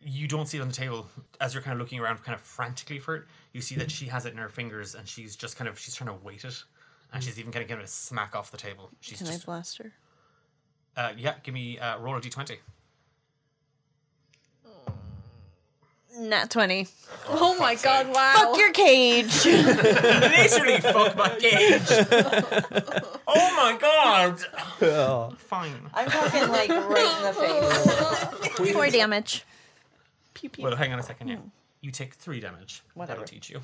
you don't see it on the table as you're kind of looking around kind of frantically for it you see that she has it in her fingers and she's just kind of she's trying to weight it and she's even kind of giving it a smack off the table she's Can just I blast her? uh, yeah give me uh, roll a d20 Nat twenty. Oh my god! Wow. Fuck your cage. literally fuck my cage. oh my god. Fine. I'm talking like right in the face. Four damage. Pew pew. Well, hang on a second. Yeah, hmm. you take three damage. Whatever. That'll teach you.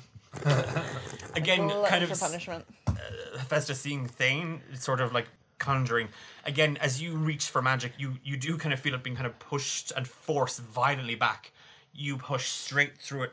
Again, Roll kind it of for punishment. Uh, Hephaestus seeing Thane, sort of like conjuring. Again, as you reach for magic, you you do kind of feel it being kind of pushed and forced violently back. You push straight through it,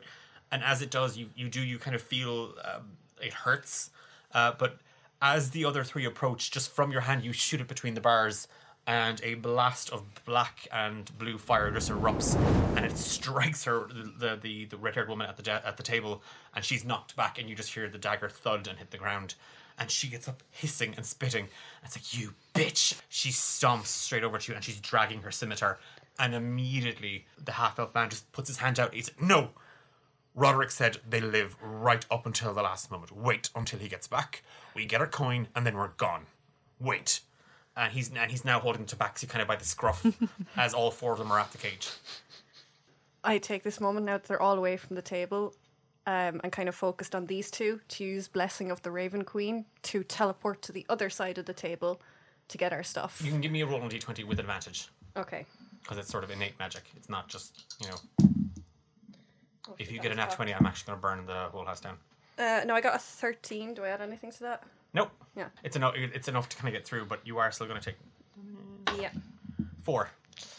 and as it does, you you do you kind of feel um, it hurts. Uh, but as the other three approach, just from your hand, you shoot it between the bars, and a blast of black and blue fire just erupts, and it strikes her the the, the red haired woman at the at the table, and she's knocked back, and you just hear the dagger thud and hit the ground, and she gets up hissing and spitting. And It's like you bitch. She stomps straight over to you, and she's dragging her scimitar, and immediately the half elf man just puts his hand out. He's no. Roderick said they live right up until the last moment. Wait until he gets back. We get our coin and then we're gone. Wait. And he's and he's now holding Tabaxi kind of by the scruff as all four of them are at the cage. I take this moment now that they're all away from the table um, and kind of focused on these two to use Blessing of the Raven Queen to teleport to the other side of the table to get our stuff. You can give me a roll on d20 with advantage Okay. Because it's sort of innate magic. It's not just you know. If you get a nat 20, I'm actually going to burn the whole house down. Uh, no, I got a 13. Do I add anything to that? Nope. Yeah. It's enough. It's enough to kind of get through, but you are still going to take Yeah. four.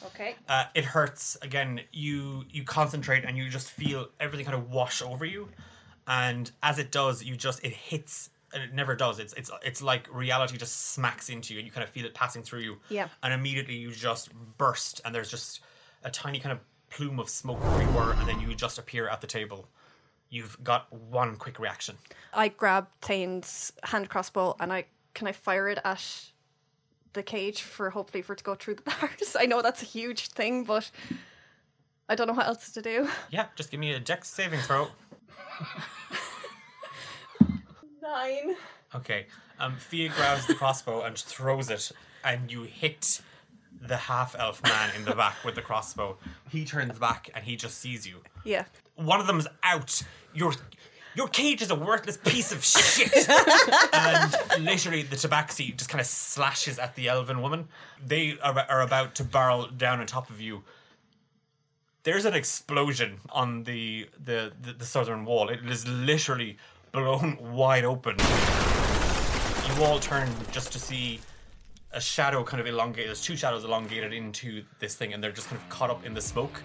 Okay. uh, it hurts again you you concentrate and you just feel everything kind of wash over you and as it does you just it hits and it never does it's it's it's like reality just smacks into you and you kind of feel it passing through you Yeah. and immediately you just burst and there's just a tiny kind of plume of smoke everywhere and then you just appear at the table you've got one quick reaction I grab Thane's hand crossbow and I can I fire it at the cage for hopefully for it to go through the bars. I know that's a huge thing, but I don't know what else to do. yeah just give me a dex saving throw Nine. Okay. Um, Fia grabs the crossbow and throws it, and you hit the half elf man in the back with the crossbow. He turns back and he just sees you. Yeah. One of them's out. Your your cage is a worthless piece of shit. and literally, the tabaxi just kind of slashes at the elven woman. They are, are about to barrel down on top of you. There's an explosion on the, the, the, the southern wall. It is literally blown wide open. You all turn just to see a shadow kind of elongated. There's two shadows elongated into this thing, and they're just kind of caught up in the smoke.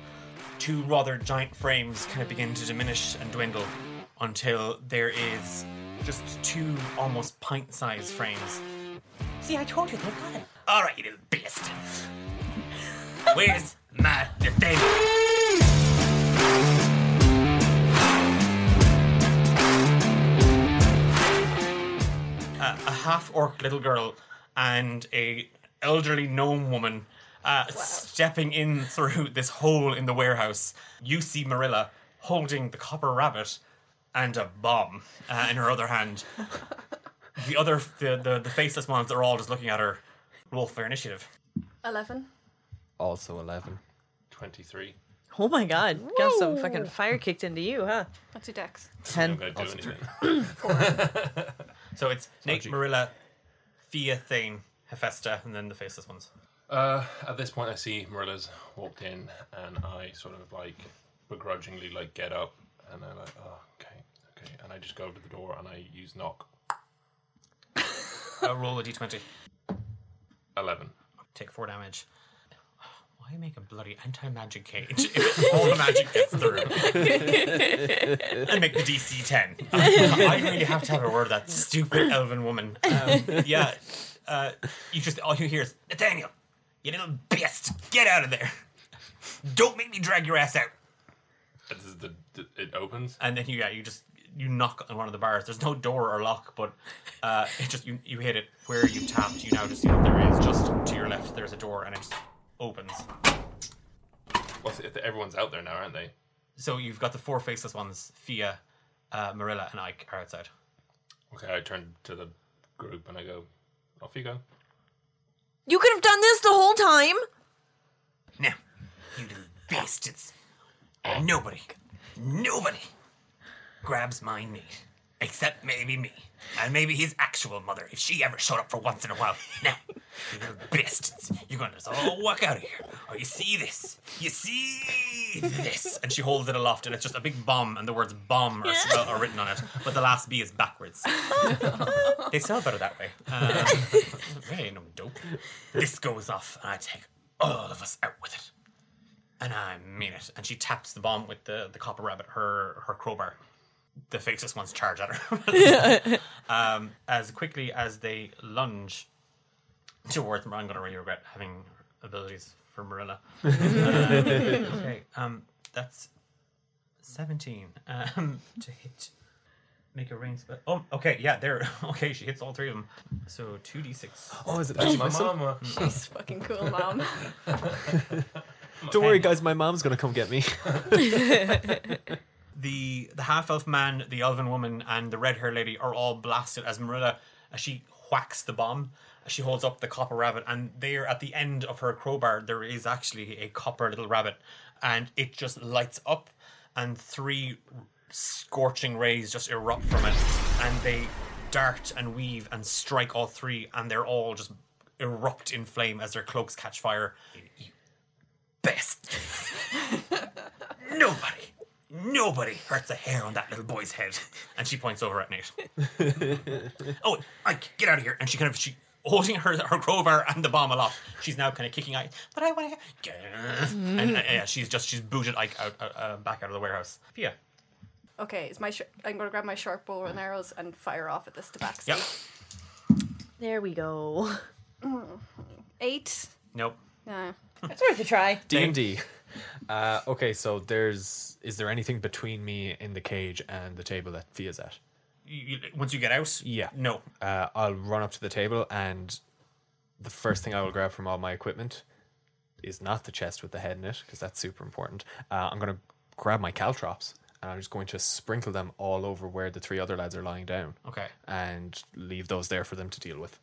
Two rather giant frames kind of begin to diminish and dwindle until there is just two almost pint-sized frames. See, I told you they've got it. All right, you little beast. Where's my thing? Uh, a half-orc little girl and a elderly gnome woman uh, stepping in through this hole in the warehouse. You see Marilla holding the copper rabbit and a bomb uh, in her other hand. The other, the, the, the faceless ones are all just looking at her. Roll for initiative. 11. Also 11. 23. Oh my god. Got some fucking fire kicked into you, huh? What's your dex? I'm 10. going to do Also anything. So it's Nate. Marilla, Fia, Thane, Hephaestus, and then the faceless ones. Uh, at this point, I see Marilla's walked in, and I sort of like begrudgingly like get up, and I'm like, oh, okay, okay, and I just go to the door and I use knock. Uh, roll a d20. Eleven. Take four damage. Why make a bloody anti-magic cage if all the magic gets through? and make the DC 10. I really have to have a word with that stupid elven woman. Um, yeah, uh, you just all you hear is Nathaniel, you little beast, get out of there! Don't make me drag your ass out. This is the, the it opens. and then you yeah you just you knock on one of the bars. There's no door or lock, but uh, it just you you hit it where you tapped. You now just see that there is just to your left. There's a door, and it just opens. What's it? Everyone's out there now, aren't they? So you've got the four faceless ones: Fia, uh, Marilla, and Ike are outside. Okay, I turn to the group and I go, off you go. You could have done this the whole time. Now, you little bastards. Nobody, nobody grabs my meat. Except maybe me. And maybe his actual mother, if she ever showed up for once in a while. Now, you little bastards, you're gonna just all walk out of here. Oh, you see this? You see this? And she holds it aloft, and it's just a big bomb, and the words "bomb" are, spelled, are written on it, but the last B is backwards. they sell better that way. Uh, hey, no dope. This goes off, and I take all of us out with it. And I mean it. And she taps the bomb with the, the copper rabbit, her her crowbar. The faceless ones charge at her. um, as quickly as they lunge towards I'm going to really regret having abilities for Marilla. Uh, okay, um, that's 17 um, to hit. Make a range spell. Oh, okay, yeah, there. Okay, she hits all three of them. So 2d6. Oh, is it That's actually my my mama. She's fucking cool, mom. Don't worry, guys. My mom's gonna come get me. The the half elf man, the elven woman, and the red haired lady are all blasted as Marilla as she whacks the bomb. As she holds up the copper rabbit, and there at the end of her crowbar, there is actually a copper little rabbit, and it just lights up, and three scorching rays just erupt from it, and they dart and weave and strike all three, and they're all just erupt in flame as their cloaks catch fire. You Best. nobody, nobody hurts a hair on that little boy's head. and she points over at Nate. oh, Ike, get out of here! And she kind of she holding her her crowbar and the bomb aloft. She's now kind of kicking Ike, but I want to. And uh, yeah, she's just she's booted Ike out uh, uh, back out of the warehouse. Fia, Okay, is my sh- I'm gonna grab my sharp bow and arrows and fire off at this tabaxi. Yep. There we go. Eight. nope. Yeah. It's worth a try. D and D. Uh, okay, so there's is there anything between me in the cage and the table that Fia's at? You, you, once you get out, Yeah. no. Uh, I'll run up to the table and the first thing I will grab from all my equipment is not the chest with the head in it because that's super important. Uh, I'm gonna grab my caltrops and I'm just going to sprinkle them all over where the three other lads are lying down Okay. and leave those there for them to deal with,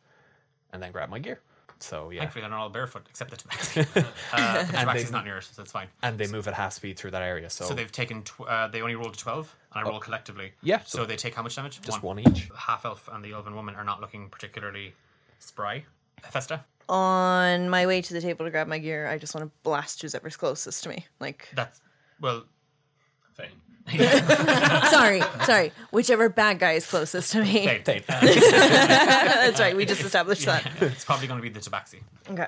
and then grab my gear. So yeah, Thankfully, they're not all barefoot except the tabaxi. uh, the And tabaxi's they- not near us, so it's fine. and they move at half speed through that area. So, So they've taken. Tw- uh, they only rolled a twelve, and I roll collectively. Yeah, So, so they take how much damage? just one each. Half elf and the elven woman are not looking particularly spry. Festa, On my way to the table to grab my gear, I just want to blast who's ever's closest to me. Like, that's well. Fine. sorry, sorry, whichever bad guy is closest to me. Uh, That's right. We just established that. it's probably going to be the tabaxi. Okay.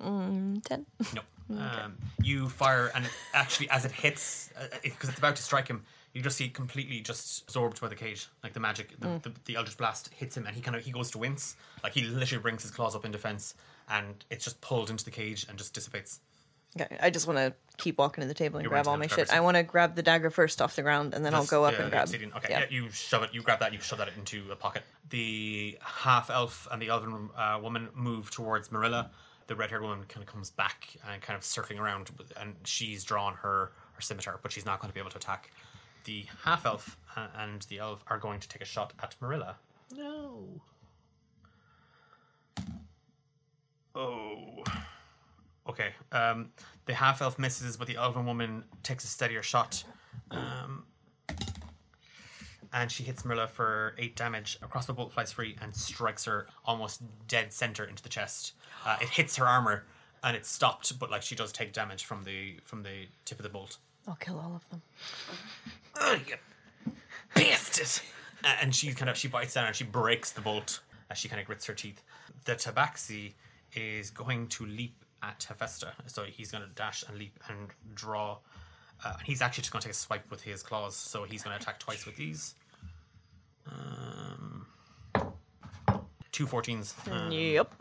Mm, Ten. Nope. Um, you fire, and actually, as it hits, because it's about to strike him, you just see it completely just absorbed by the cage. Like the magic, the, the, the Eldritch Blast hits him, and he kind of he goes to wince. Like he literally brings his claws up in defense, and it's just pulled into the cage and just dissipates. Okay, I just want to keep walking to the table and You're grab all my shit. yourself. I want to grab the dagger first off the ground, and then I'll go up the and grab. obsidian. Okay, yeah. yeah. you shove it. You grab that. You shove that into a pocket. The half elf and the elven uh, woman move towards Marilla. The red haired woman kind of comes back and kind of circling around, and she's drawn her her scimitar, but she's not going to be able to attack. The half elf uh, and the elf are going to take a shot at Marilla. No. Oh. Okay. Um, the half elf misses, but the elven woman takes a steadier shot. Um, and she hits Marilla for eight damage. A crossbow bolt flies free and strikes her almost dead center into the chest. Uh, it hits her armor and it's stopped, but like she does take damage from the from the tip of the bolt. I'll kill all of them. Oh, you bastard! Uh, and she kind of she bites down and she breaks the bolt as she kind of grits her teeth. The Tabaxi is going to leap at Hephaestus, so he's going to dash and leap and draw. Uh, and he's actually just going to take a swipe with his claws, so he's going to attack twice with these. Um, two 14s, um, Yep.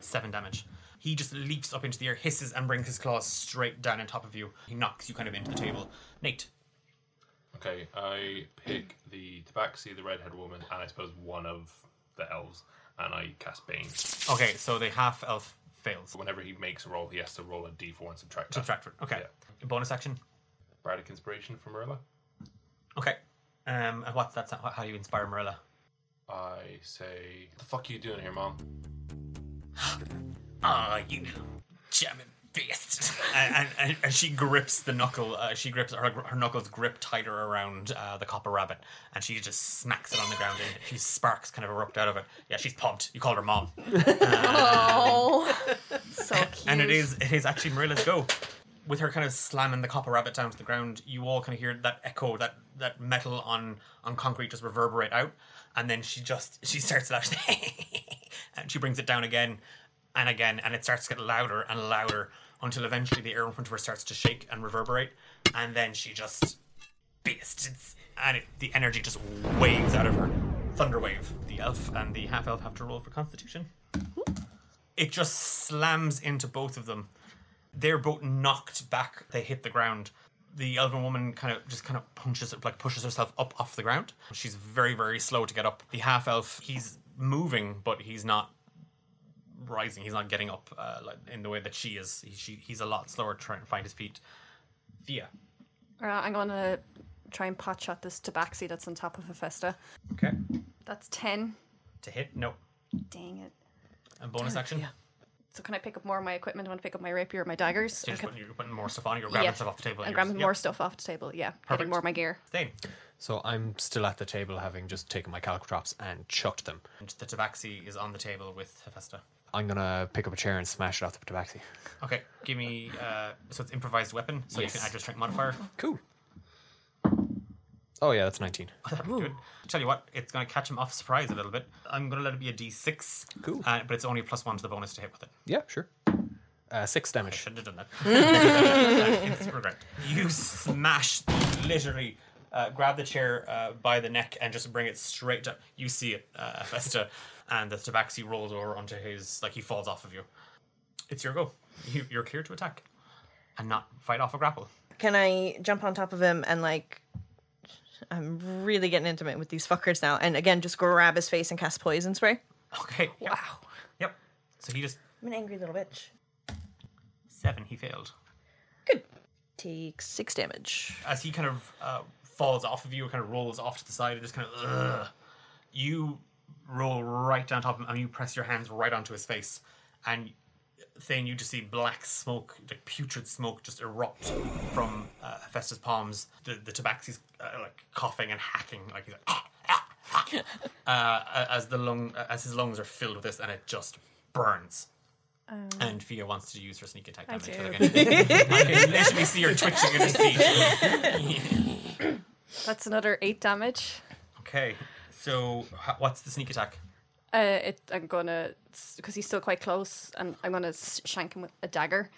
seven damage. He just leaps up into the air, hisses, and brings his claws straight down on top of you. He knocks you kind of into the table. Nate, Okay, I pick the Tabaxi, the redhead woman, and I suppose one of the elves, and I cast Bane. Okay, so the half elf fails. Whenever he makes a roll, he has to roll a d4 and subtract that. Subtract it. Okay. Bonus action. Bardic Inspiration from Marilla. Okay. Um, and what's that? sound- How do you inspire Marilla? I say, "The fuck are you doing here, mom?" Ah, you jamming beast. and, and, and, she grips the knuckle. Uh, she grips her, her knuckles grip tighter around uh, the copper rabbit, and she just smacks it on the ground. And a few sparks kind of erupt out of it. Yeah, she's pumped. You called her mom, Oh, so cute. and it is it is actually Marilla's go. With her kind of slamming the copper rabbit down to the ground, you all kind of hear that echo, that that metal on on concrete just reverberate out, and then she just she starts laughing, and she brings it down again and again, and it starts to get louder and louder until eventually the air in front of her starts to shake and reverberate, and then she just beasts, and it, the energy just waves out of her. Thunder wave. The elf and the half elf have to roll for Constitution. It just slams into both of them they're both knocked back. They hit the ground. The elven woman kind of just kind of punches, it like pushes herself up off the ground. She's very, very slow to get up. The half elf, he's moving, but he's not rising. He's not getting up uh, like in the way that she is. He, she, he's a lot slower trying to find his feet. Thea. Uh, I'm gonna try and pot shot this tabaxi that's on top of Hephaestus. Okay. That's ten. To hit? No. Dang it. And bonus action. Yeah. So can I pick up more of my equipment? I want to pick up my rapier, or my daggers. So you're, and just ca- putting, you're putting more stuff on. You're grabbing Yeah. stuff off the table. and you're grabbing just- more stuff off the table. Yeah, Perfect. getting more of my gear. Staying. So I'm still at the table, having just taken my caltrops and chucked them. And the tabaxi is on the table with Hephaestus. I'm gonna pick up a chair and smash it off the tabaxi. Okay, give me. Uh, so it's improvised weapon, so Yes. you can add your strength modifier. Cool. Oh yeah, that's 19. Do it. Tell you what, it's going to catch him off surprise a little bit. I'm going to let it be a d6. Cool. Uh, but it's only a plus one to the bonus to hit with it. Yeah, sure. Uh, six damage. shouldn't have done that. Instant regret. You smash, literally, uh, grab the chair uh, by the neck and just bring it straight up. You see it, uh, Festa, and the tabaxi rolls over onto his, like he falls off of you. It's your go. You, you're clear to attack and not fight off a grapple. Can I jump on top of him and like? I'm really getting intimate with these fuckers now, and again, just grab his face and cast poison spray. Okay. Yep. Wow. Yep. So he just I'm an angry little bitch. seven. He failed. Good. Take six damage. as he kind of uh, falls off of you, or kind of rolls off to the side, and just kind of, Ugh. you roll right down top of him, and you press your hands right onto his face, and Thane, you just see black smoke, like putrid smoke, just erupt from uh, Festus' palms. The the tabaxi's uh, like coughing and hacking, like he's like, "Ah, ah, ah," uh, as the lung, as his lungs are filled with this, and it just burns. and Fia wants to use her sneak attack damage. do. I can, I can literally see her twitching in her seat. That's another eight damage. Okay, so h- what's the sneak attack? Uh, it, I'm gonna because he's still quite close, and I'm gonna shank him with a dagger.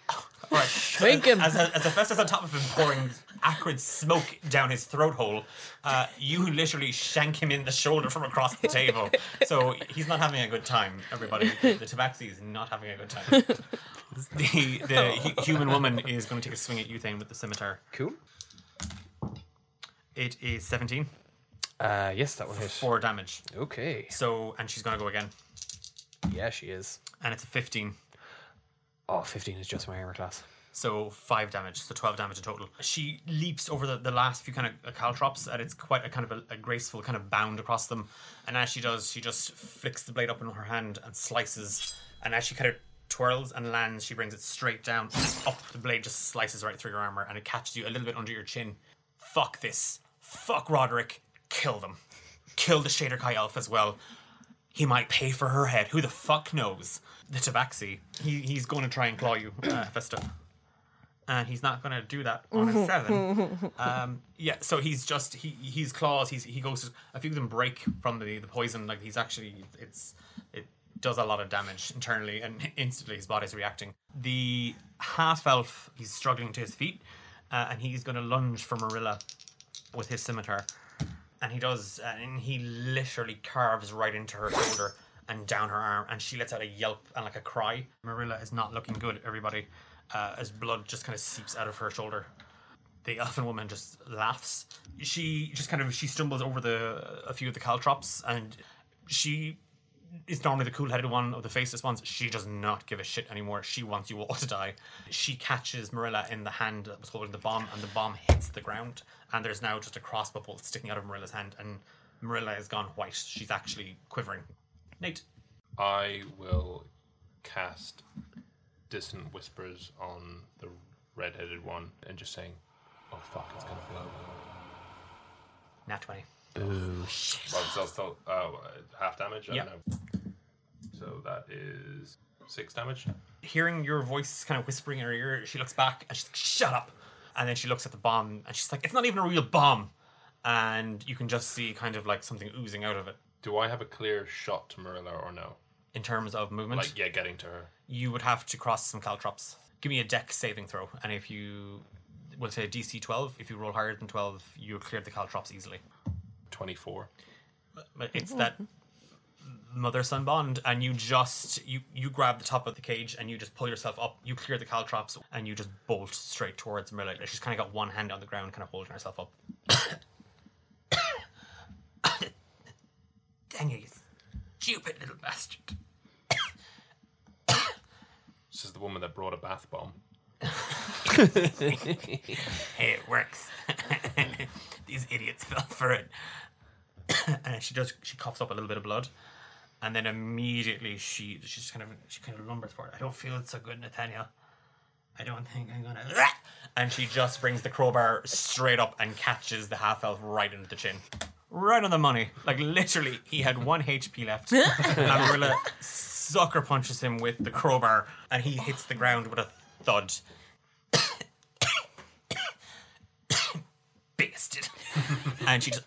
Right. Shank him. As, as Hephaestus on top of him pouring acrid smoke down his throat hole, uh, you literally shank him in the shoulder from across the table. So he's not having a good time, everybody. The tabaxi is not having a good time. The, the hu- human woman is going to take a swing at you, Thane, with the scimitar. Cool. It is 17 Uh, yes, that will hit. for damage. Okay. So, and she's going to go again. Yeah, she is. And it's a 15. Oh, 15 is just my armor class. So five damage, so twelve damage in total. She leaps over the, the last few kind of caltrops, and it's quite a kind of a, a graceful kind of bound across them. And as she does, she just flicks the blade up in her hand and slices. And as she kind of twirls and lands, she brings it straight down up. The blade just slices right through your armor, and it catches you a little bit under your chin. Fuck this. Fuck Roderick. Kill them. Kill the Shadar-kai elf as well. He might pay for her head. Who the fuck knows? The Tabaxi. He, he's going to try and claw you, uh, Festa. And he's not going to do that on a seven. um, yeah, so he's just he he's claws. He's he goes. A few of them break from the the poison. Like he's actually it's it does a lot of damage internally, and instantly his body's reacting. The half elf he's struggling to his feet, uh, and he's going to lunge for Marilla with his scimitar and he does, uh, and he literally carves right into her shoulder and down her arm, and she lets out a yelp and like a cry. Marilla is not looking good, everybody, uh, as blood just kind of seeps out of her shoulder. The elfin woman just laughs. She just kind of she stumbles over the a few of the caltrops, and she is normally the cool-headed one of the faceless ones. She does not give a shit anymore. She wants you all to die. She catches Marilla in the hand that was holding the bomb, and the bomb hits the ground. And there's now just a crossbow bolt sticking out of Marilla's hand, and Marilla has gone white. She's actually quivering. Nate, I will cast distant whispers on the red-headed one and just saying, "Oh fuck, it's gonna blow." nat twenty. Well, still, still uh, half damage. I Yeah. don't know. So that is six damage. Hearing your voice kind of whispering in her ear, she looks back and she's like, "Shut up!" And then she looks at the bomb and she's like, "It's not even a real bomb." And you can just see kind of like something oozing out of it. Do I have a clear shot to Marilla or no? In terms of movement, Like, yeah, getting to her. you would have to cross some caltrops. Give me a dex saving throw, and if you, we'll say DC 12, if you roll higher than 12, you clear the caltrops easily. Twenty-four. It's that mother son bond, and you just you you grab the top of the cage and you just pull yourself up. You clear the caltrops and you just bolt straight towards Marilla. She's kind of got one hand on the ground, kind of holding herself up. Dang it you stupid little bastard! This is the woman that brought a bath bomb. Hey, it works. These idiots fell for it. and she does. She coughs up a little bit of blood, and then immediately she she just kind of she kind of lumbers forward. I don't feel so good, Nathaniel. I don't think I'm gonna. And she just brings the crowbar straight up and catches the half elf right into the chin. Right on the money. Like literally, he had one HP left. and Marilla sucker punches him with the crowbar, and he hits the ground with a thud. Bastard. and she just.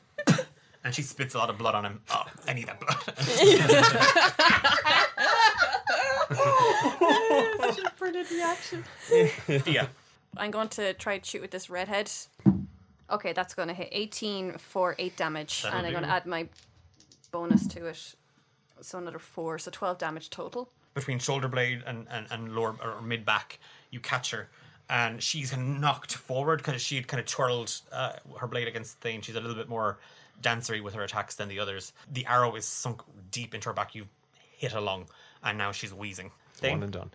And she spits a lot of blood on him. Oh, I need that blood. Brilliant reaction. yeah. I'm going to try to shoot with this redhead. Okay, that's going to hit 18 for 8 damage. That'll and I'm going to add my bonus to it. So another 4, so 12 damage total. between shoulder blade and, and, and lower or mid back, you catch her. And she's knocked forward because she had kind of twirled uh, her blade against Thane. She's a little bit more dancery with her attacks than the others. The arrow is sunk deep into her back. You've hit along, and now she's wheezing. Thane, One and done.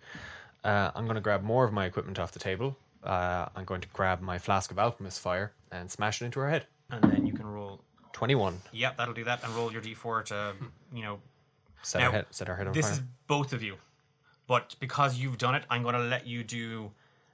Uh, I'm going to grab more of my equipment off the table. Uh, I'm going to grab my flask of alchemist fire and smash it into her head. and then you can roll. 21. Yep, that'll do that. And roll your d4 to, you know, Set Now, her head. Set her head on this fire. is both of you. But because you've done it, I'm going to let you do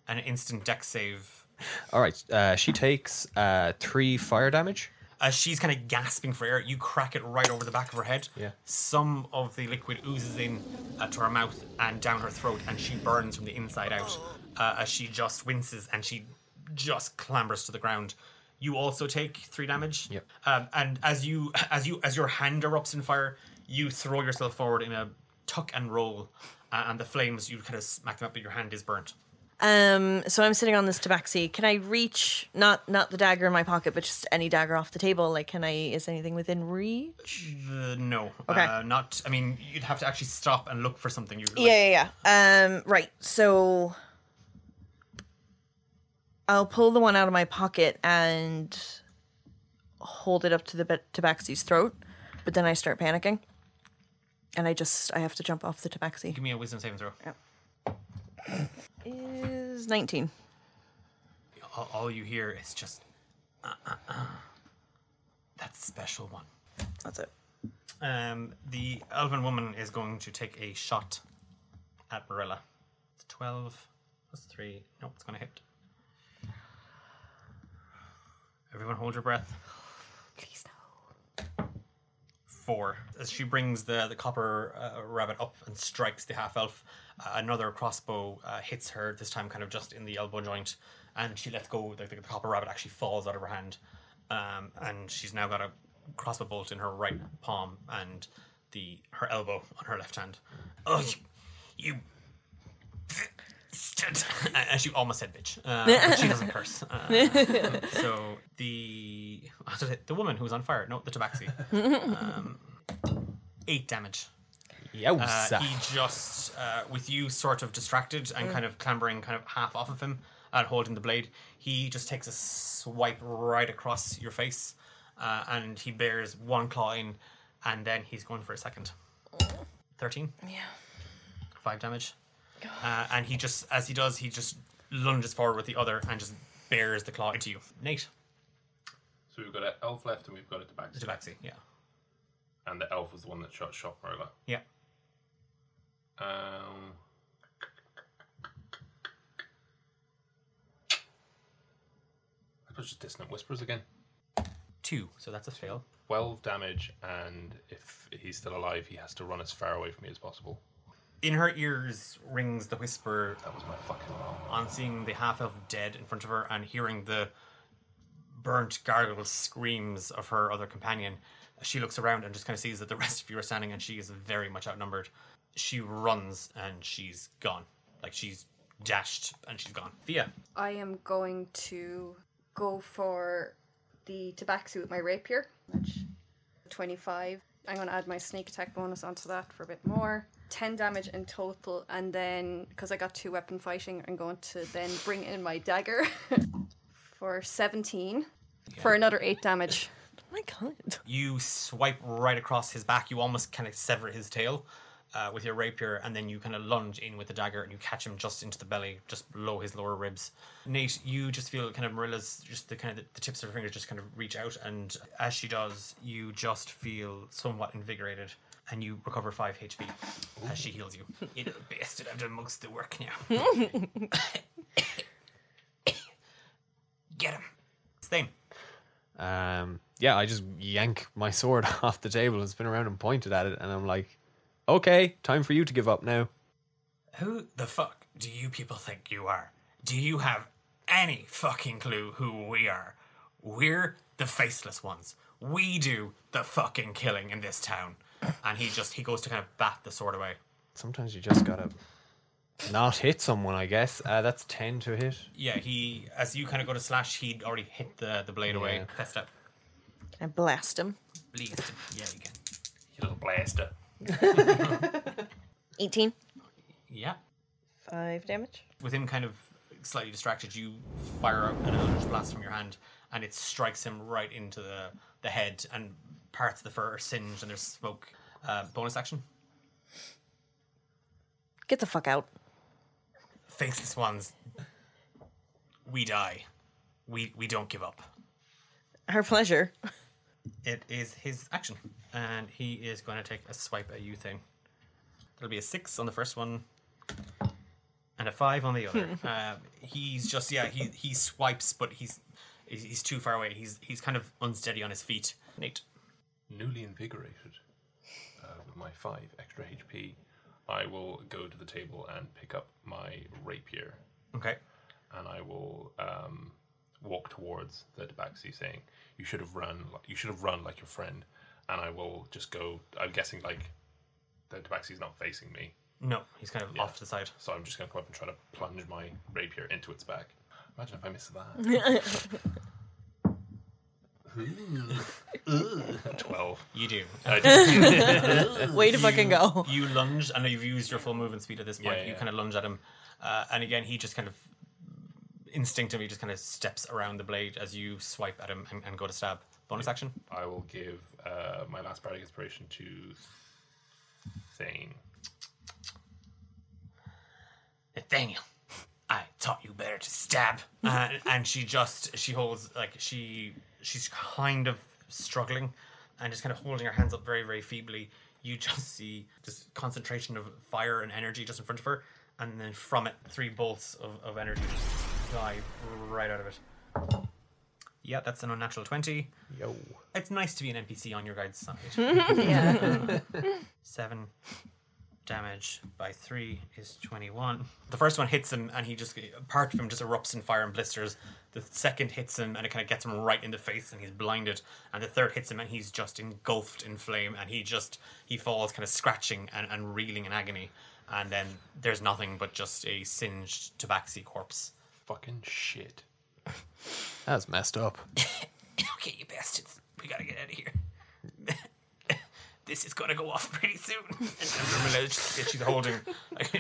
an instant dex save All right. Uh, she takes uh, three fire damage. As she's kind of gasping for air, you crack it right over the back of her head. Yeah. Some of the liquid oozes in uh, to her mouth and down her throat, and she burns from the inside out uh, as she just winces and she just clambers to the ground. You also take three damage. Yep. Um, and as you as you as your hand erupts in fire, you throw yourself forward in a tuck and roll, uh, and the flames you kind of smack them up, but your hand is burnt. Um, so I'm sitting on this tabaxi. Can I reach not not the dagger in my pocket, but just any dagger off the table? Like, can I? Is anything within reach? Uh, no, Okay. uh, not. I mean, you'd have to actually stop and look for something. You Yeah, yeah, yeah. Um, right. So I'll pull the one out of my pocket and hold it up to the ba- tabaxi's throat, but then I start panicking, and I just I have to jump off the tabaxi. Give me a wisdom saving throw. Is nineteen. All, all you hear is just uh, uh, uh. that special one. That's it. Um, the elven woman is going to take a shot at Marilla. It's 12 plus 3. Nope, it's going to hit. Everyone hold your breath. Please no. Four. As she brings the, the copper uh, rabbit up and strikes the half elf, another crossbow uh, hits her, this time kind of just in the elbow joint, and she lets go. The, the copper rabbit actually falls out of her hand. Um, and she's now got a crossbow bolt in her right palm and the her elbow on her left hand. Oh, you. you and she almost said bitch. Uh, she doesn't curse. Uh, so the the woman who was on fire, no, the tabaxi, um, eight damage. Uh, he just, uh, with you sort of distracted and kind of clambering kind of half off of him and holding the blade, he just takes a swipe right across your face uh, and he bears one claw in and then he's going for a second. 13? Yeah. Five damage. Uh, and he just, as he does, he just lunges forward with the other and just bears the claw into you. Nate, So we've got an elf left and we've got a the tabaxi. tabaxi, yeah. And the elf was the one that shot shot Marilla. Yeah. Um, I suppose just dissonant whispers again. Two, so that's a fail. Twelve damage, and if he's still alive, he has to run as far away from me as possible. In her ears rings the whisper That was my fucking wrong. on seeing the half elf dead in front of her and hearing the burnt gargle screams of her other companion. She looks around and just kind of sees that the rest of you are standing and she is very much outnumbered. She runs and she's gone. Like she's dashed and she's gone. Via. I am going to go for the tabaxi with my rapier. Which 25. I'm going to add my sneak attack bonus onto that for a bit more. 10 damage in total, and then because I got two weapon fighting, I'm going to then bring in my dagger for 17 for another 8 damage. Oh my god. You swipe right across his back. You almost kind of sever his tail uh, with your rapier, and then you kind of lunge in with the dagger and you catch him just into the belly, just below his lower ribs. Nate, you just feel kind of Marilla's just the kind of the, the tips of her fingers just kind of reach out, and as she does, you just feel somewhat invigorated. And you recover five HP as she heals you. You little bastard, I've done most of the work now. Get him. Same. Um, yeah, I just yank my sword off the table and spin around and pointed at it, and I'm like, okay, time for you to give up now. Who the fuck do you people think you are? Do you have any fucking clue who we are? We're the faceless ones. We do the fucking killing in this town. And he just he goes to kind of bat the sword away. Sometimes you just gotta not hit someone, I guess. Uh, that's 10 to hit. Yeah, he as you kind of go to slash, he'd already hit the the blade away. Yeah. Fessed up. Can I blast him? Blast him. Yeah, you can. You little blaster. 18. Yeah. 5 damage. With him kind of slightly distracted, you fire out an eldritch blast from your hand, and it strikes him right into the, the head, and parts of the fur are singed, and there's smoke. Uh, bonus action. Get the fuck out. Faceless ones. We die. We we don't give up. Our pleasure. It is his action, and he is going to take a swipe at you thing. There'll be a six on the first one, and a five on the other. uh, he's just yeah he he swipes, but he's he's he's too far away. He's he's kind of unsteady on his feet. Nate, Newly invigorated uh, with my five extra HP, I will go to the table and pick up my rapier, okay, and I will um, walk towards the tabaxi, saying, "You should have run. Like, you should have run like your friend." And I will just go. I'm guessing like the tabaxi's not facing me, No, he's kind of Yeah. off to the side. so I'm just going to come up and try to plunge my rapier into its back. Imagine if I miss that. Twelve. You do. I just, Way to fucking go. You lunge, and you've used your full movement speed at this point. Yeah, You yeah. kind of lunge at him, uh, and again, he just kind of instinctively just kind of steps around the blade as you swipe at him and, and go to stab. Bonus action. I will give uh, my last bardic inspiration to Thane. Nathaniel, I taught you better to stab. uh, and she just she holds like she she's kind of struggling and just kind of holding her hands up very very feebly you just see this concentration of fire and energy just in front of her and then from it three bolts of, of energy just dive right out of it yeah that's an unnatural 20 Yo. it's nice to be an npc on your guide's side Yeah. seven damage by three is 21 the first one hits him and he just part of him just erupts in fire and blisters the second hits him and it kind of gets him right in the face and he's blinded and the third hits him and he's just engulfed in flame and he just he falls kind of scratching and, and reeling in agony and then there's nothing but just a singed tabaxi corpse Fucking shit. That's messed up. Okay, you bastards. We gotta get out of here. this is gonna go off pretty soon. and Marilla, she's, she's holding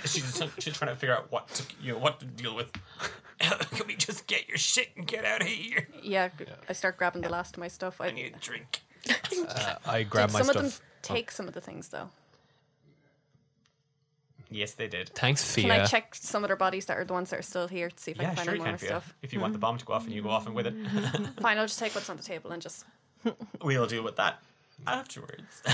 she's, she's trying to figure out what to you know what to deal with Can we just get your shit and get out of here? yeah, I start grabbing the last of my stuff. I, I need a drink. Uh, I grab did my some stuff. of them take some of the things though? Yes they did Thanks, Fia. Can I check some of their bodies that are the ones that are still here to see if I yeah can find sure any you more can Fia. stuff? if you want the bomb to go off and you go off and with it Fine, I'll just take what's on the table and just. We'll deal with that afterwards.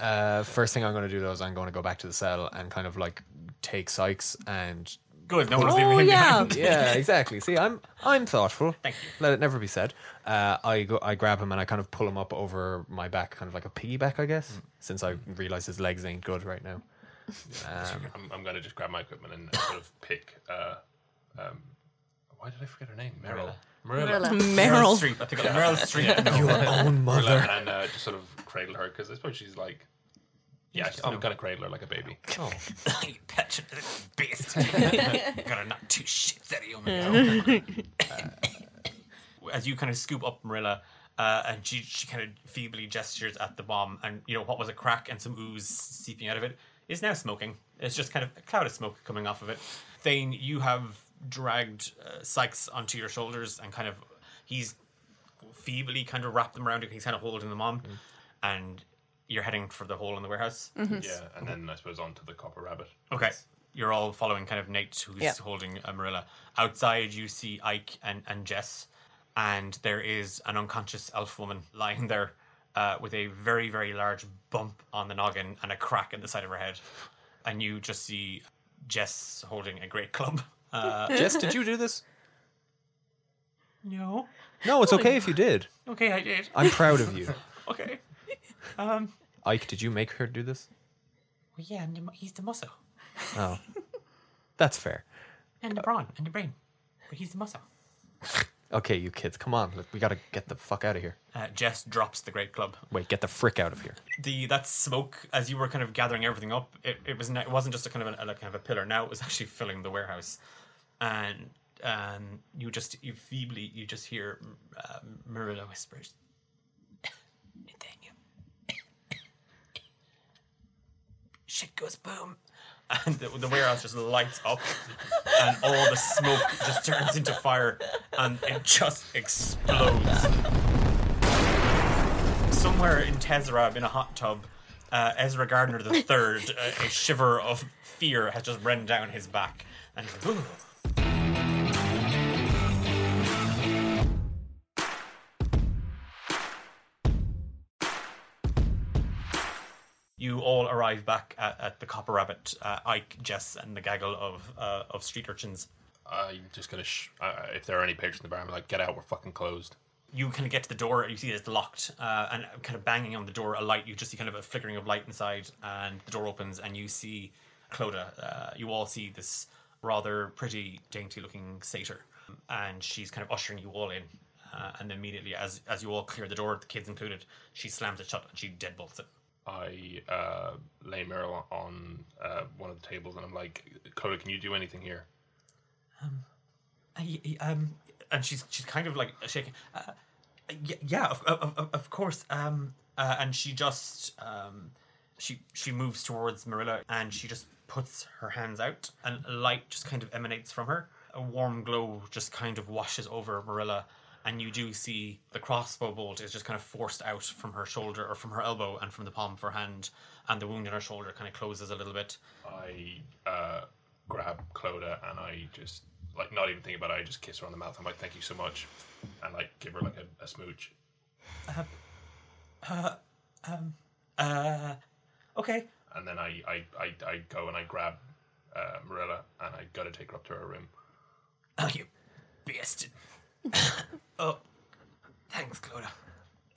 Uh, first thing I'm going to do though is I'm going to go back to the cell and kind of like take Sykes and Good, no one's Oh, leaving him yeah. behind. yeah, exactly. See, I'm I'm thoughtful. Thank you. Let it never be said. Uh, I go, I grab him and I kind of pull him up over my back, kind of like a piggyback, I guess. Since I realize his legs ain't good right now. Um, I'm, I'm going to just grab my equipment and sort of pick. Uh, um, why did I forget her name? Meryl. Marilla. Meryl. Streep. I pick up Meryl Streep. Your own Marilla, mother. and uh, just sort of cradle her because I suppose she's like. Yeah, I'm going to cradle her like a baby. Oh. you petulant little beast. Gotta knock two shits out of you. man. As you kind of scoop up Marilla, uh, and she she kind of feebly gestures at the bomb, and you know what was a crack and some ooze seeping out of it is now smoking. It's just kind of a cloud of smoke coming off of it. Thane, you have dragged uh, Sykes onto your shoulders, and kind of he's feebly kind of wrapped them around you. He's kind of holding them on, mm-hmm. and you're heading for the hole in the warehouse. Mm-hmm. Yeah, and then I suppose onto the copper rabbit. Okay. You're all following kind of Nate, who's Yeah. holding a Marilla. Outside, you see Ike and, and Jess, and there is an unconscious elf woman lying there uh, with a very, very large bump on the noggin and a crack in the side of her head. And you just see Jess holding a great club. Uh, Jess, did you do this? no. No, it's okay if you did. Okay, I did. I'm proud of you. Okay. Um. Ike, did you make her do this? Well, yeah, and he's the muscle, Oh, that's fair. and the brawn, and the brain, but he's the muscle. Okay, you kids, come on. Look, we gotta get the fuck out of here. Uh, Jess drops the great club. Wait, get the frick out of here. the that smoke as you were kind of gathering everything up it, it was it wasn't just a kind of a, like kind of a pillar now it was actually filling the warehouse and um you just you feebly you just hear uh, Marilla whispers Nathaniel. Shit goes boom. And the, the warehouse just lights up and all the smoke just turns into fire and it just explodes somewhere in Tezrab in a hot tub uh, Ezra Gardner the third a, shiver of fear has just run down his back and "Ooh." Arrive back at, at the Copper Rabbit, uh, Ike, Jess, and the gaggle of uh, of street urchins. I'm just to. Sh- uh, if there are any patrons in the bar, I'm like, get out, we're fucking closed. You kind of get to the door, and you see it's locked, uh, and kind of banging on the door, a light. You just see kind of a flickering of light inside, and the door opens, and you see Clodagh. Uh, you all see this rather pretty, dainty-looking satyr, and she's kind of ushering you all in. uh, and immediately as as you all clear the door, the kids included, she slams it shut and she deadbolts it. I uh, lay Meryl on uh, one of the tables and I'm like, Clodagh, can you do anything here? Y- y- um, and she's she's kind of like shaking. Uh, yeah, of, of, of- of course. Um, uh, and she just um, she she moves towards Marilla and she just puts her hands out, and light just kind of emanates from her. A warm glow just kind of washes over Marilla, and you do see the crossbow bolt is just kind of forced out from her shoulder or from her elbow and from the palm of her hand, and the wound in her shoulder kind of closes a little bit. I uh, grab Clodagh and I just, like, not even thinking about it, I just kiss her on the mouth. I'm like, thank you so much. And, like, give her, like, a, a smooch. Uh, okay. And then I, I, I, I go and I grab uh, Marilla and I gotta take her up to her room. Oh, you bastard. Oh, thanks, Clodagh.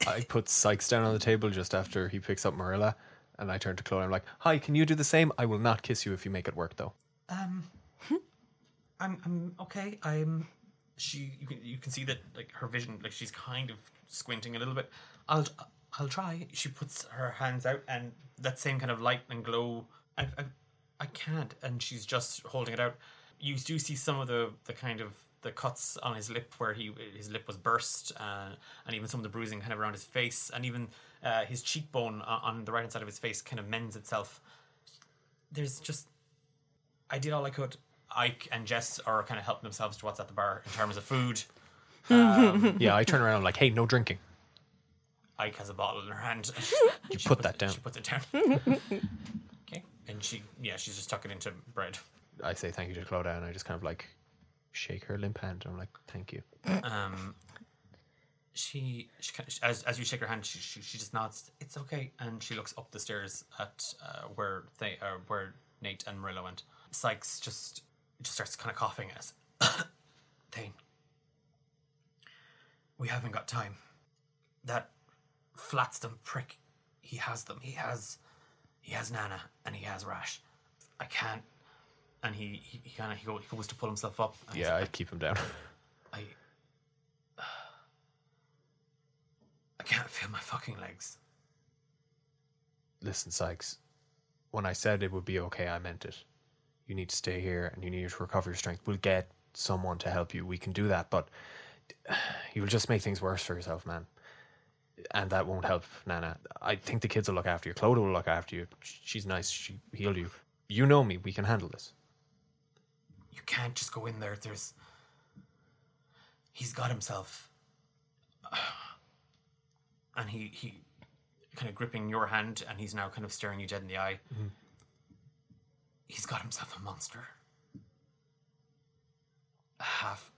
I put Sykes down on the table just after he picks up Marilla, and I turn to Chloe. I'm like, "Hi, can you do the same? I will not kiss you if you make it work, though." Um, I'm I'm okay. I'm she you can you can see that like her vision like she's kind of squinting a little bit. I'll I'll try. She puts her hands out and that same kind of light and glow. I I, I can't and she's just holding it out. You do see some of the the kind of the cuts on his lip where he his lip was burst uh, and even some of the bruising kind of around his face and even uh, his cheekbone on, the right hand side of his face kind of mends itself. There's just I did all I could. Ike and Jess are kind of helping themselves to what's at the bar in terms of food. Yeah, I turn around. I'm like, "Hey, no drinking." Ike has a bottle in her hand. You put that down. She puts it down. okay, and she yeah she's just tucking into bread. I say thank you to Clodagh, and I just kind of like shake her limp hand. I'm like, "Thank you." Um, she she kind of, as as you shake her hand, she, she she just nods. It's okay, and she looks up the stairs at uh, where they uh, where Nate and Marilla went. Sykes just just starts kind of coughing as Thane. We haven't got time. That Flatston prick, he has them. He has he has Nana and he has Rash. I can't. And he he, he kind of he, he goes to pull himself up. and Yeah, I like, keep him down. I I can't feel my fucking legs. Listen, Sykes. When I said it would be okay, I meant it. You need to stay here, and you need to recover your strength. We'll get someone to help you. We can do that, but you will just make things worse for yourself, man. And that won't help, Nana. I think the kids will look after you. Clodagh will look after you. She's nice. She healed you. You know me. We can handle this. You can't just go in there. There's he's got himself and he he kind of gripping your hand and he's now kind of staring you dead in the eye. Mm-hmm. He's got himself a monster. A half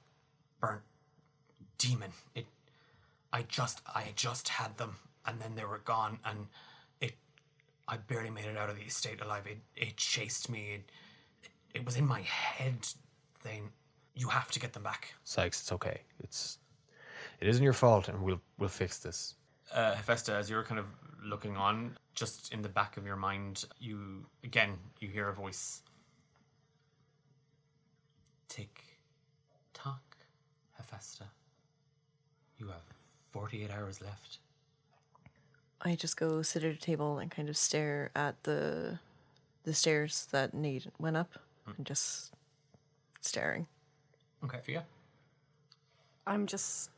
burnt demon. It I just I just had them and then they were gone and it I barely made it out of the estate alive. It it chased me. It, it, it was in my head. Then you have to get them back. Sykes, it's okay. It's it isn't your fault, and we'll we'll fix this. uh, Hephaestus, as you're kind of looking on, just in the back of your mind, you again you hear a voice. Tick, tock, Hephaestus. You have forty-eight hours left. I just go sit at a table and kind of stare at the the stairs that Nate went up and just staring. Okay, for you. I'm just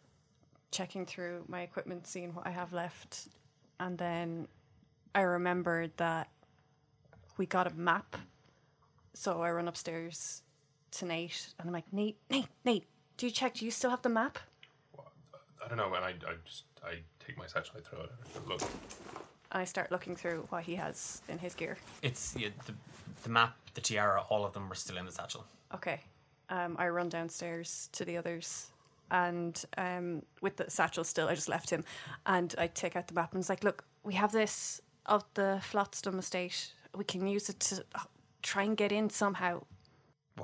checking through my equipment, seeing what I have left, and then I remembered that we got a map. So I run upstairs to Nate, and I'm like, Nate, Nate, Nate, do you check? Do you still have the map? I don't know, and I, I just, I take my satchel, I throw it at her. Look, And I start looking through what he has in his gear. It's yeah, the the map, the tiara, all of them were still in the satchel. Okay. Um, I run downstairs to the others, and um, with the satchel still, I just left him, and I take out the map and it's like, look, we have this of the Flotstam estate. We can use it to uh, try and get in somehow.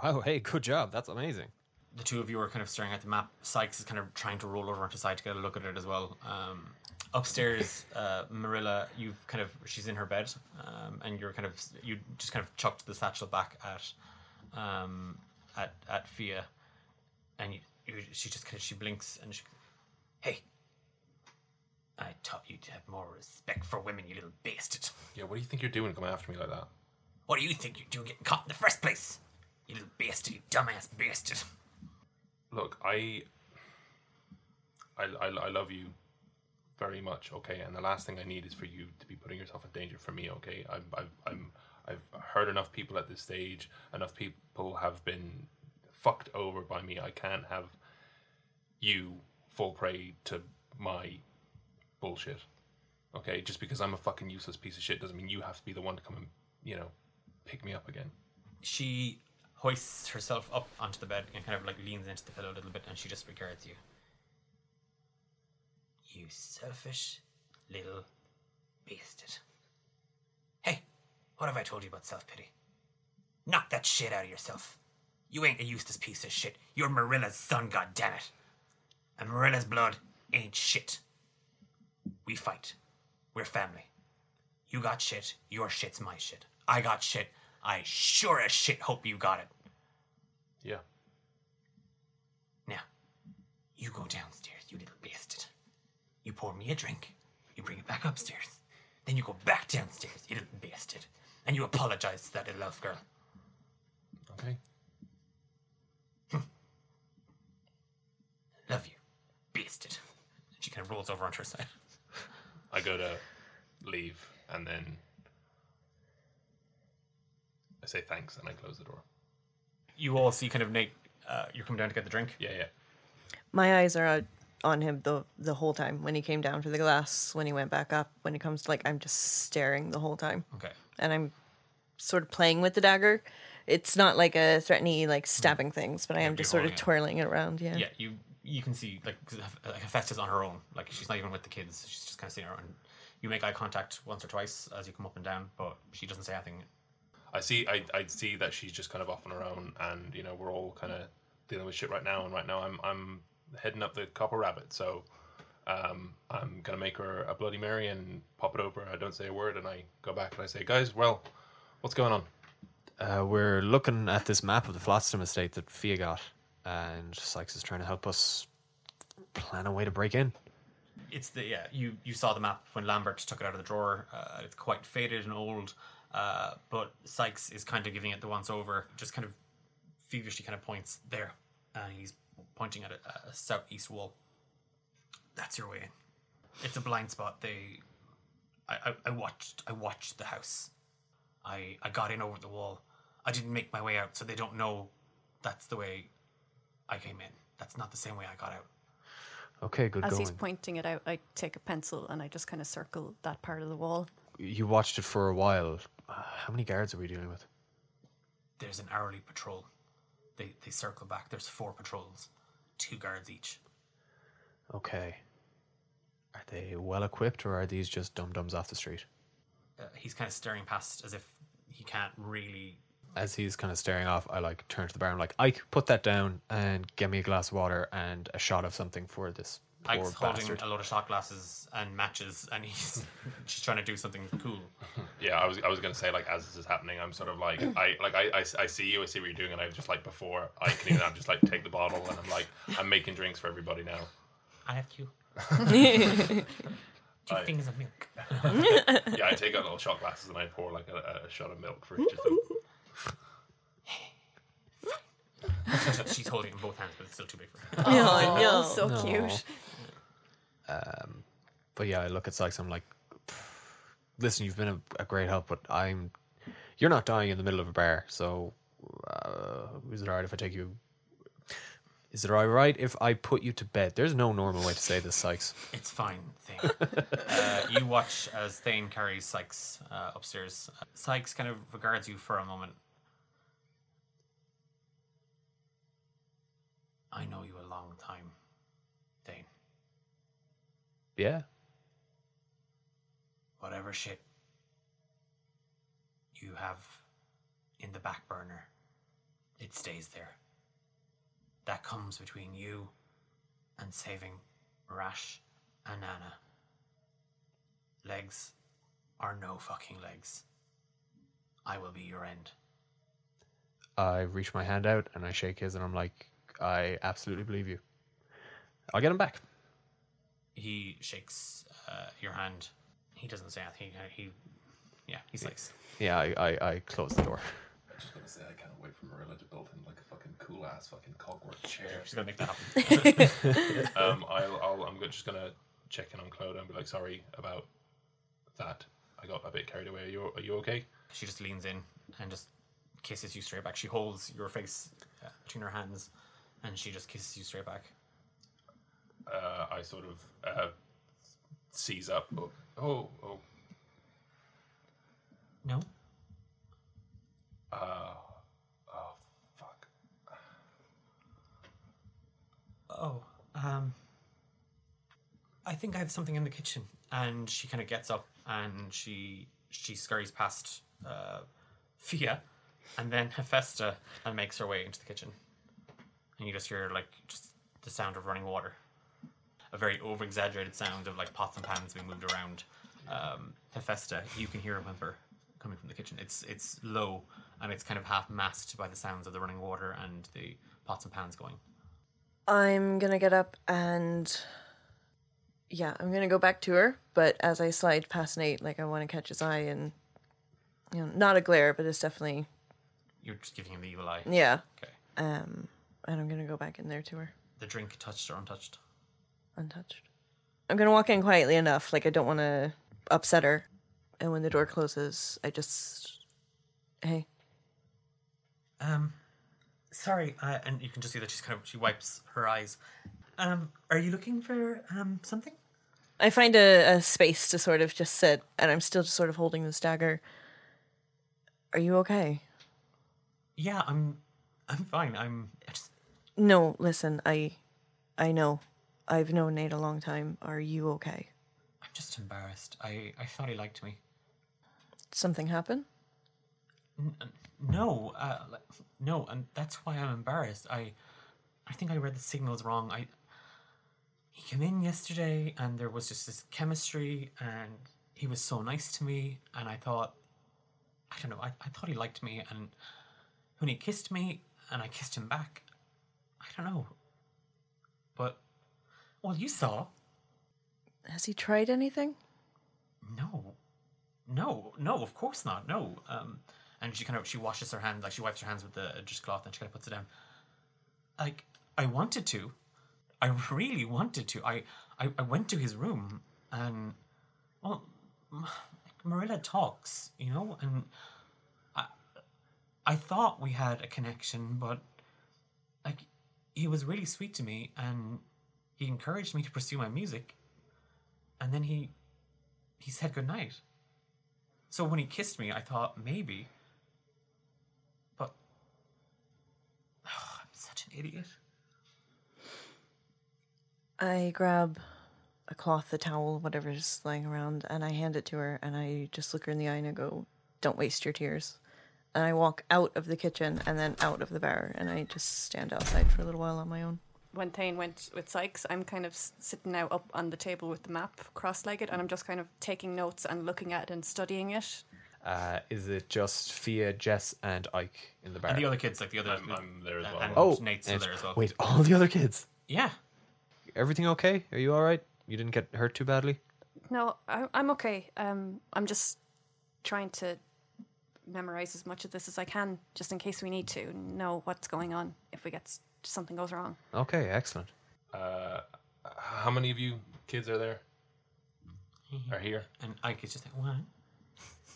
Wow! Hey, good job. That's amazing. the two of you are kind of staring at the map. Sykes is kind of trying to roll over onto the side to get a look at it as well. Um, upstairs, uh, Marilla, you've kind of she's in her bed, um, and you're kind of you just kind of chucked the satchel back at um, at at Fia, and you, you, she just kind of she blinks and she, Hey, I taught you to have more respect for women, you little bastard. Yeah, what do you think you're doing coming after me like that? What do you think you're doing getting caught in the first place? You little bastard, you dumbass bastard. Look, I, I, I, I love you very much, okay? And the last thing I need is for you to be putting yourself in danger for me, okay? I'm, I've, I'm, I've heard enough people at this stage. Enough people have been fucked over by me. I can't have you fall prey to my bullshit. Okay, just because I'm a fucking useless piece of shit doesn't mean you have to be the one to come and you know pick me up again. She hoists herself up onto the bed and kind of like leans into the pillow a little bit and she just regards you. You selfish little bastard. Hey, what have I told you about self pity? Knock that shit out of yourself. You ain't a useless piece of shit. You're Marilla's son, goddammit. And Marilla's blood ain't shit. We fight. We're family. You got shit, your shit's my shit. I got shit, I sure as shit hope you got it. Yeah. Now, you go downstairs, you little bastard. You pour me a drink, you bring it back upstairs. Then you go back downstairs, you little bastard. And you apologize to that little elf girl. Okay. Love you, bastard. And she kind of rolls over onto her side. I go to leave and then I say thanks and I close the door. You all see kind of Nate, uh, you're coming down to get the drink. Yeah, yeah. My eyes are out on him the the whole time. When he came down for the glass, when he went back up, when he comes to like I'm just staring the whole time. Okay. And I'm sort of playing with the dagger. It's not like a threatening like mm-hmm. stabbing things, but I am you're just sort of holding it. twirling it around, yeah. Yeah, you you can see like like Hephaestus on her own. Like she's not even with the kids. She's just kind of sitting around. You make eye contact once or twice as you come up and down, but she doesn't say anything. I see I, I see that she's just kind of off on her own and you know we're all kind of dealing with shit right now and right now I'm I'm heading up the copper rabbit so um, I'm gonna make her a bloody mary and pop it over I don't say a word and I go back and I say guys well what's going on Uh, we're looking at this map of the Flotsam estate that Fia got, and Sykes is trying to help us plan a way to break in. It's the yeah. You you saw the map when Lambert took it out of the drawer. Uh, it's quite faded and old, uh, but Sykes is kind of giving it the once over. Just kind of feverishly kind of points there, and he's pointing at a, a southeast wall. That's your way in. It's a blind spot. They, I, I, I watched I watched the house. I I got in over the wall. I didn't make my way out, so they don't know that's the way I came in. That's not the same way I got out. Okay, good As going. he's pointing it out, I take a pencil and I just kind of circle that part of the wall. you watched it for a while. Uh, how many guards are we dealing with? there's an hourly patrol. They they circle back. There's four patrols, two guards each. Okay. Are they well equipped, or are these just dum dums off the street? Uh, he's kind of staring past as if he can't really. As he's kind of staring off, I like turn to the bar and like, Ike, put that down and get me a glass of water and a shot of something for this Ike's holding bastard. a lot of shot glasses and matches, and he's just trying to do something cool. yeah I was I was gonna say like as this is happening I'm sort of like I like I, I, I see you I see what you're doing and I'm just like before I can even I'm just like take the bottle and I'm like I'm making drinks for everybody now I have two. two I- things of milk. yeah I take out little shot glasses and I pour like a, a shot of milk for each of them She's holding it in both hands, but it's still too big for her. Oh, no. Oh, so No. cute. But yeah, I look at Sykes. I'm like, listen, you've been a, a great help, but I'm. You're not dying in the middle of a bar, so uh, is it alright if I take you? Is it alright if I put you to bed? There's no normal way to say this, Sykes. It's fine, Thane. uh, you watch as Thane carries Sykes uh, upstairs. Sykes kind of regards you for a moment. I know you a long time, Thane. Yeah. Whatever shit you have in the back burner, it stays there. That comes between you and saving Rash and Nana. Legs are no fucking legs. I will be your end. I reach my hand out and I shake his, and I'm like, I absolutely believe you. I'll get him back. He shakes uh, your hand. He doesn't say anything. He, he yeah, he's like, Yeah, I, I, I close the door. I'm just gonna say I can't wait for Marilla to build him like a fucking cool ass fucking cogwork chair. she's gonna make that happen. um, I'll, I'll, I'm just gonna check in on Clodagh and be like, sorry about that. I got a bit carried away. Are you, are you okay? she just leans in and just kisses you straight back. She holds your face uh, between her hands, and she just kisses you straight back. Uh, I sort of uh, seize up. Oh, oh, oh, No, oh, fuck. Oh, um, I think I have something in the kitchen. And she kind of gets up and she she scurries past uh, Fia, and then Hephaestus, and makes her way into the kitchen. And you just hear like just the sound of running water, a very over exaggerated sound of like pots and pans being moved around. Um, Hephaestus, you can hear a whimper coming from the kitchen. It's it's low and it's kind of half masked by the sounds of the running water and the pots and pans going. I'm gonna get up and yeah, I'm gonna go back to her. But as I slide past Nate, like I want to catch his eye and you know, not a glare, but it's definitely You're just giving him the evil eye. yeah. Okay. Um, and I'm gonna go back in there to her, The drink touched or untouched? Untouched. I'm gonna walk in quietly enough, like I don't want to upset her. And when the door closes, I just, hey, Um, sorry. Uh, and you can just see that she's kind of she wipes her eyes. Um, are you looking for um something? I find a, a space to sort of just sit, and I'm still just sort of holding this dagger. Are you okay? Yeah, I'm. I'm fine. I'm. Just, No, listen, I I know. I've known Nate a long time. Are you okay? I'm just embarrassed. I I thought he liked me. Something happen? No, uh, no, and that's why I'm embarrassed. I, I think I read the signals wrong. I. He came in yesterday, and there was just this chemistry, and he was so nice to me, and I thought, I don't know, I, I thought he liked me, and when he kissed me, and I kissed him back, I don't know. But, well, you saw. Has he tried anything? No, no, no. Of course not. No. Um, and she kind of she washes her hands, like she wipes her hands with the just cloth, and she kind of puts it down. Like I wanted to, I really wanted to. I I, I went to his room and well, Marilla talks, you know, and I I thought we had a connection, but like he was really sweet to me, and he encouraged me to pursue my music, and then he he said goodnight. So when he kissed me, I thought maybe. But I'm such an idiot. I grab a cloth, a towel, whatever's lying around, and I hand it to her, and I just look her in the eye and I go, "Don't waste your tears." And I walk out of the kitchen and then out of the bar, and I just stand outside for a little while on my own. When Thane went with Sykes, I'm kind of sitting now up on the table with the map cross-legged, and I'm just kind of taking notes and looking at it and studying it. Uh, is it just Fia, Jess, and Ike in the bar? And the other kids, like the other, I'm, I'm there as well. and oh, Nate's and- there as well. Wait, all the other kids? Yeah, Everything okay? Are you all right? You didn't get hurt too badly? No, I, I'm okay. Um, I'm just trying to memorize as much of this as I can, just in case we need to know what's going on if we get s- something goes wrong. Okay, excellent. Uh, how many of you kids are there? Are here? and I is just like one,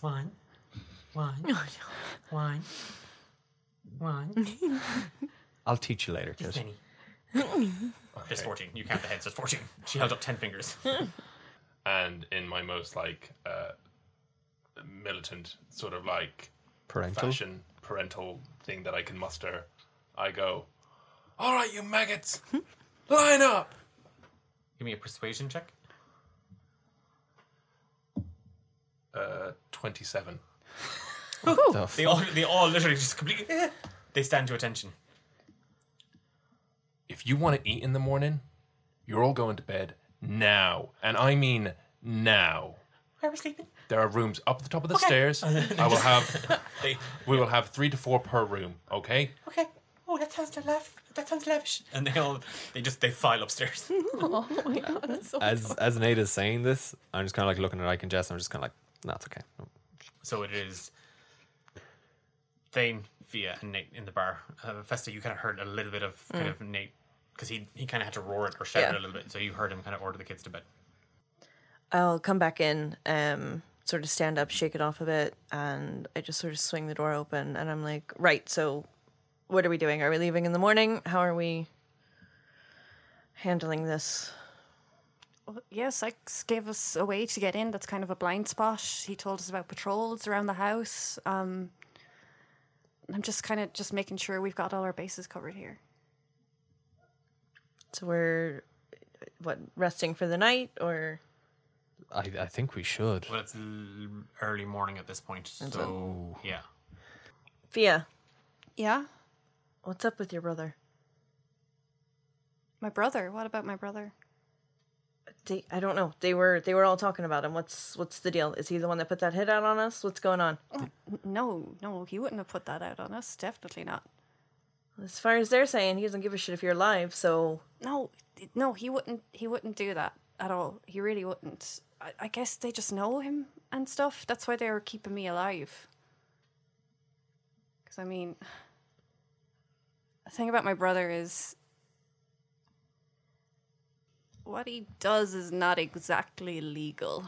one, one, one, one. I'll teach you later, kid. Penny. There's fourteen. You count the heads. There's fourteen. She held up ten fingers. And in my most like uh, militant sort of like Parental? fashion parental thing that I can muster, I go, "All right, you maggots, line up." Give me a persuasion check. Uh, twenty-seven. The They all, they all literally just completely. They stand to attention. If you want to eat in the morning, you're all going to bed now, and I mean now. I was sleeping. There are rooms up at the top of the stairs. I will have. They. We will have three to four per room. Okay. Okay. Oh, that sounds laugh. That sounds lavish. And they all they just they file upstairs. oh my god, that's so As as Nate is saying this, I'm just kind of like looking at Ike and Jess. And I'm just kind of like, no, it's okay. so it is Thane, Fia, and Nate in the bar. Uh, Festa, you kind of heard a little bit of kind of Nate because he he kind of had to roar it or shout it a little bit. So you heard him kind of order the kids to bed. I'll come back in, um, sort of stand up, shake it off a bit, and I just sort of swing the door open, and I'm like, right, so what are we doing? Are we leaving in the morning? How are we handling this? Yes, Sykes gave us a way to get in. That's kind of a blind spot. He told us about patrols around the house. Um, I'm just kind of just making sure we've got all our bases covered here. So we're what resting for the night, or I I think we should. Well, it's early morning at this point. So yeah, Fia? Yeah, What's up with your brother? my brother. What about my brother? They, I don't know. They were they were all talking about him. What's what's the deal? Is he the one that put that hit out on us? What's going on? Oh, n- No, no, he wouldn't have put that out on us. Definitely not. As far as they're saying, he doesn't give a shit if you're alive. So No, no, he wouldn't. He wouldn't do that at all. He really wouldn't. I, I guess they just know him and stuff. That's why they were keeping me alive. Because I mean, the thing about my brother is what he does is not exactly legal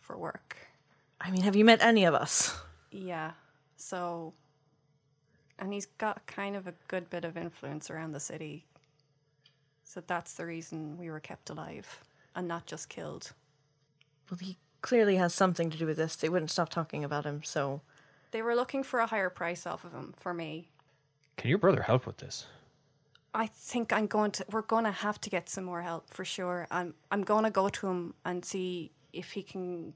for work. I mean, have you met any of us? Yeah. So, and he's got kind of a good bit of influence around the city. So that's the reason we were kept alive and not just killed. Well, he clearly has something to do with this. They wouldn't stop talking about him. So They were looking for a higher price off of him for me. Can your brother help with this? I think I'm going to. We're going to have to get some more help for sure. I'm. I'm going to go to him and see if he can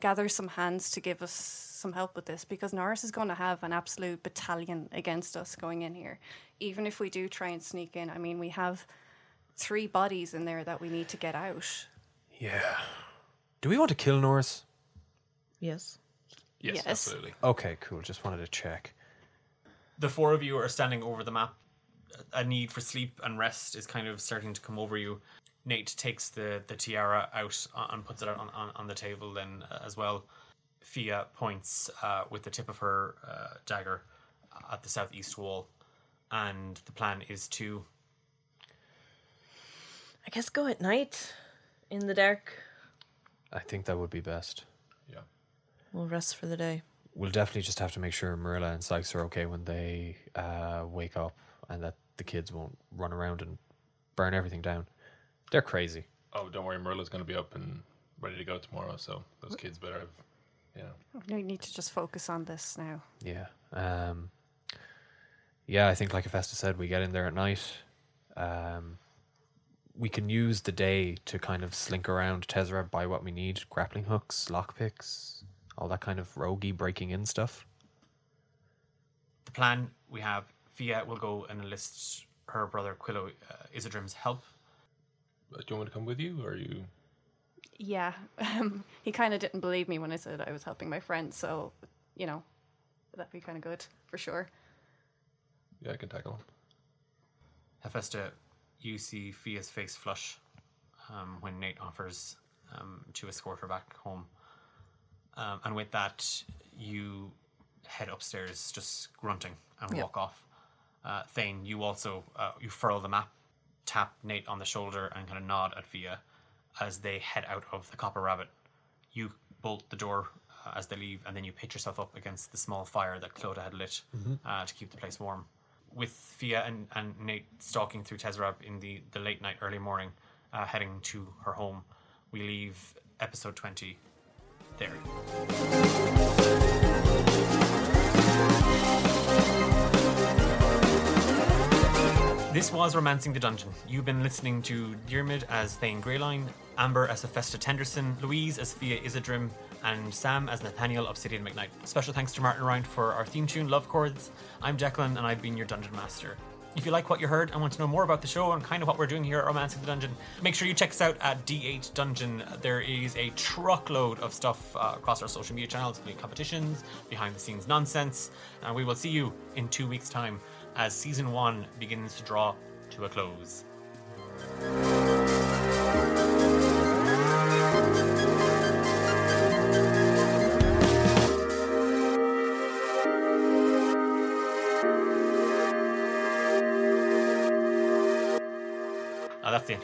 gather some hands to give us some help with this because Norris is going to have an absolute battalion against us going in here. Even if we do try and sneak in, I mean, we have three bodies in there that we need to get out. Yeah. Do we want to kill Norris? yes, Yes, Yes. absolutely. Okay, cool. Just wanted to check. The four of you are standing over the map. A need for sleep and rest is kind of starting to come over you. Nate takes the, the tiara out and puts it out on, on, on the table then as well. Fia points uh, with the tip of her uh, dagger at the southeast wall. And the plan is to I guess go at night, in the dark. I think that would be best. Yeah. We'll rest for the day. We'll definitely just have to make sure Marilla and Sykes are okay when they uh, wake up and that the kids won't run around and burn everything down. They're crazy. Oh, don't worry, Marilla's going to be up and ready to go tomorrow. So those kids better have, you know. We need to just focus on this now. Yeah. Um, yeah, I think, like Festa said, we get in there at night. Um, we can use the day to kind of slink around Tezra, buy what we need grappling hooks, lockpicks, all that kind of roguey breaking in stuff. the plan we have Fia will go and enlist her brother Quillo uh, Isidrim's help. Uh, Do you want me to come with you, or are you? Yeah, um, he kind of didn't believe me when I said I was helping my friend, so you know that'd be kind of good for sure. Yeah, I can tackle him. Hephaestus, you see Fia's face flush um, when Nate offers um, to escort her back home. Um, and with that, you head upstairs, just grunting, and Yep. walk off. Uh, Thane, you also uh, you furl the map, tap Nate on the shoulder, and kind of nod at Fia as they head out of the Copper Rabbit. You bolt the door uh, as they leave, and then you pitch yourself up against the small fire that Clodagh had lit uh, to keep the place warm. With Fia and, and Nate stalking through Tezrab in the, the late night, early morning, uh, heading to her home, we leave episode 20 there. This was Romancing the Dungeon. You've been listening to Diarmid as Thane Greyline, Amber as Hephaestus Tenderson, Louise as Fia Isidrim, and Sam as Nathaniel Obsidian McKnight. Special thanks to Martin Rind for our theme tune, Love Chords. I'm Declan, and I've been your Dungeon Master. If you like what you heard and want to know more about the show and kind of what we're doing here at Romancing the Dungeon, make sure you check us out at D8 Dungeon. There is a truckload of stuff uh, across our social media channels, including competitions, behind the scenes nonsense, and we will see you in two weeks' time as season one begins to draw to a close.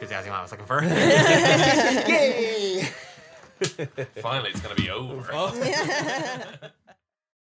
Enthusiasm I was looking for. Finally, it's going to be over.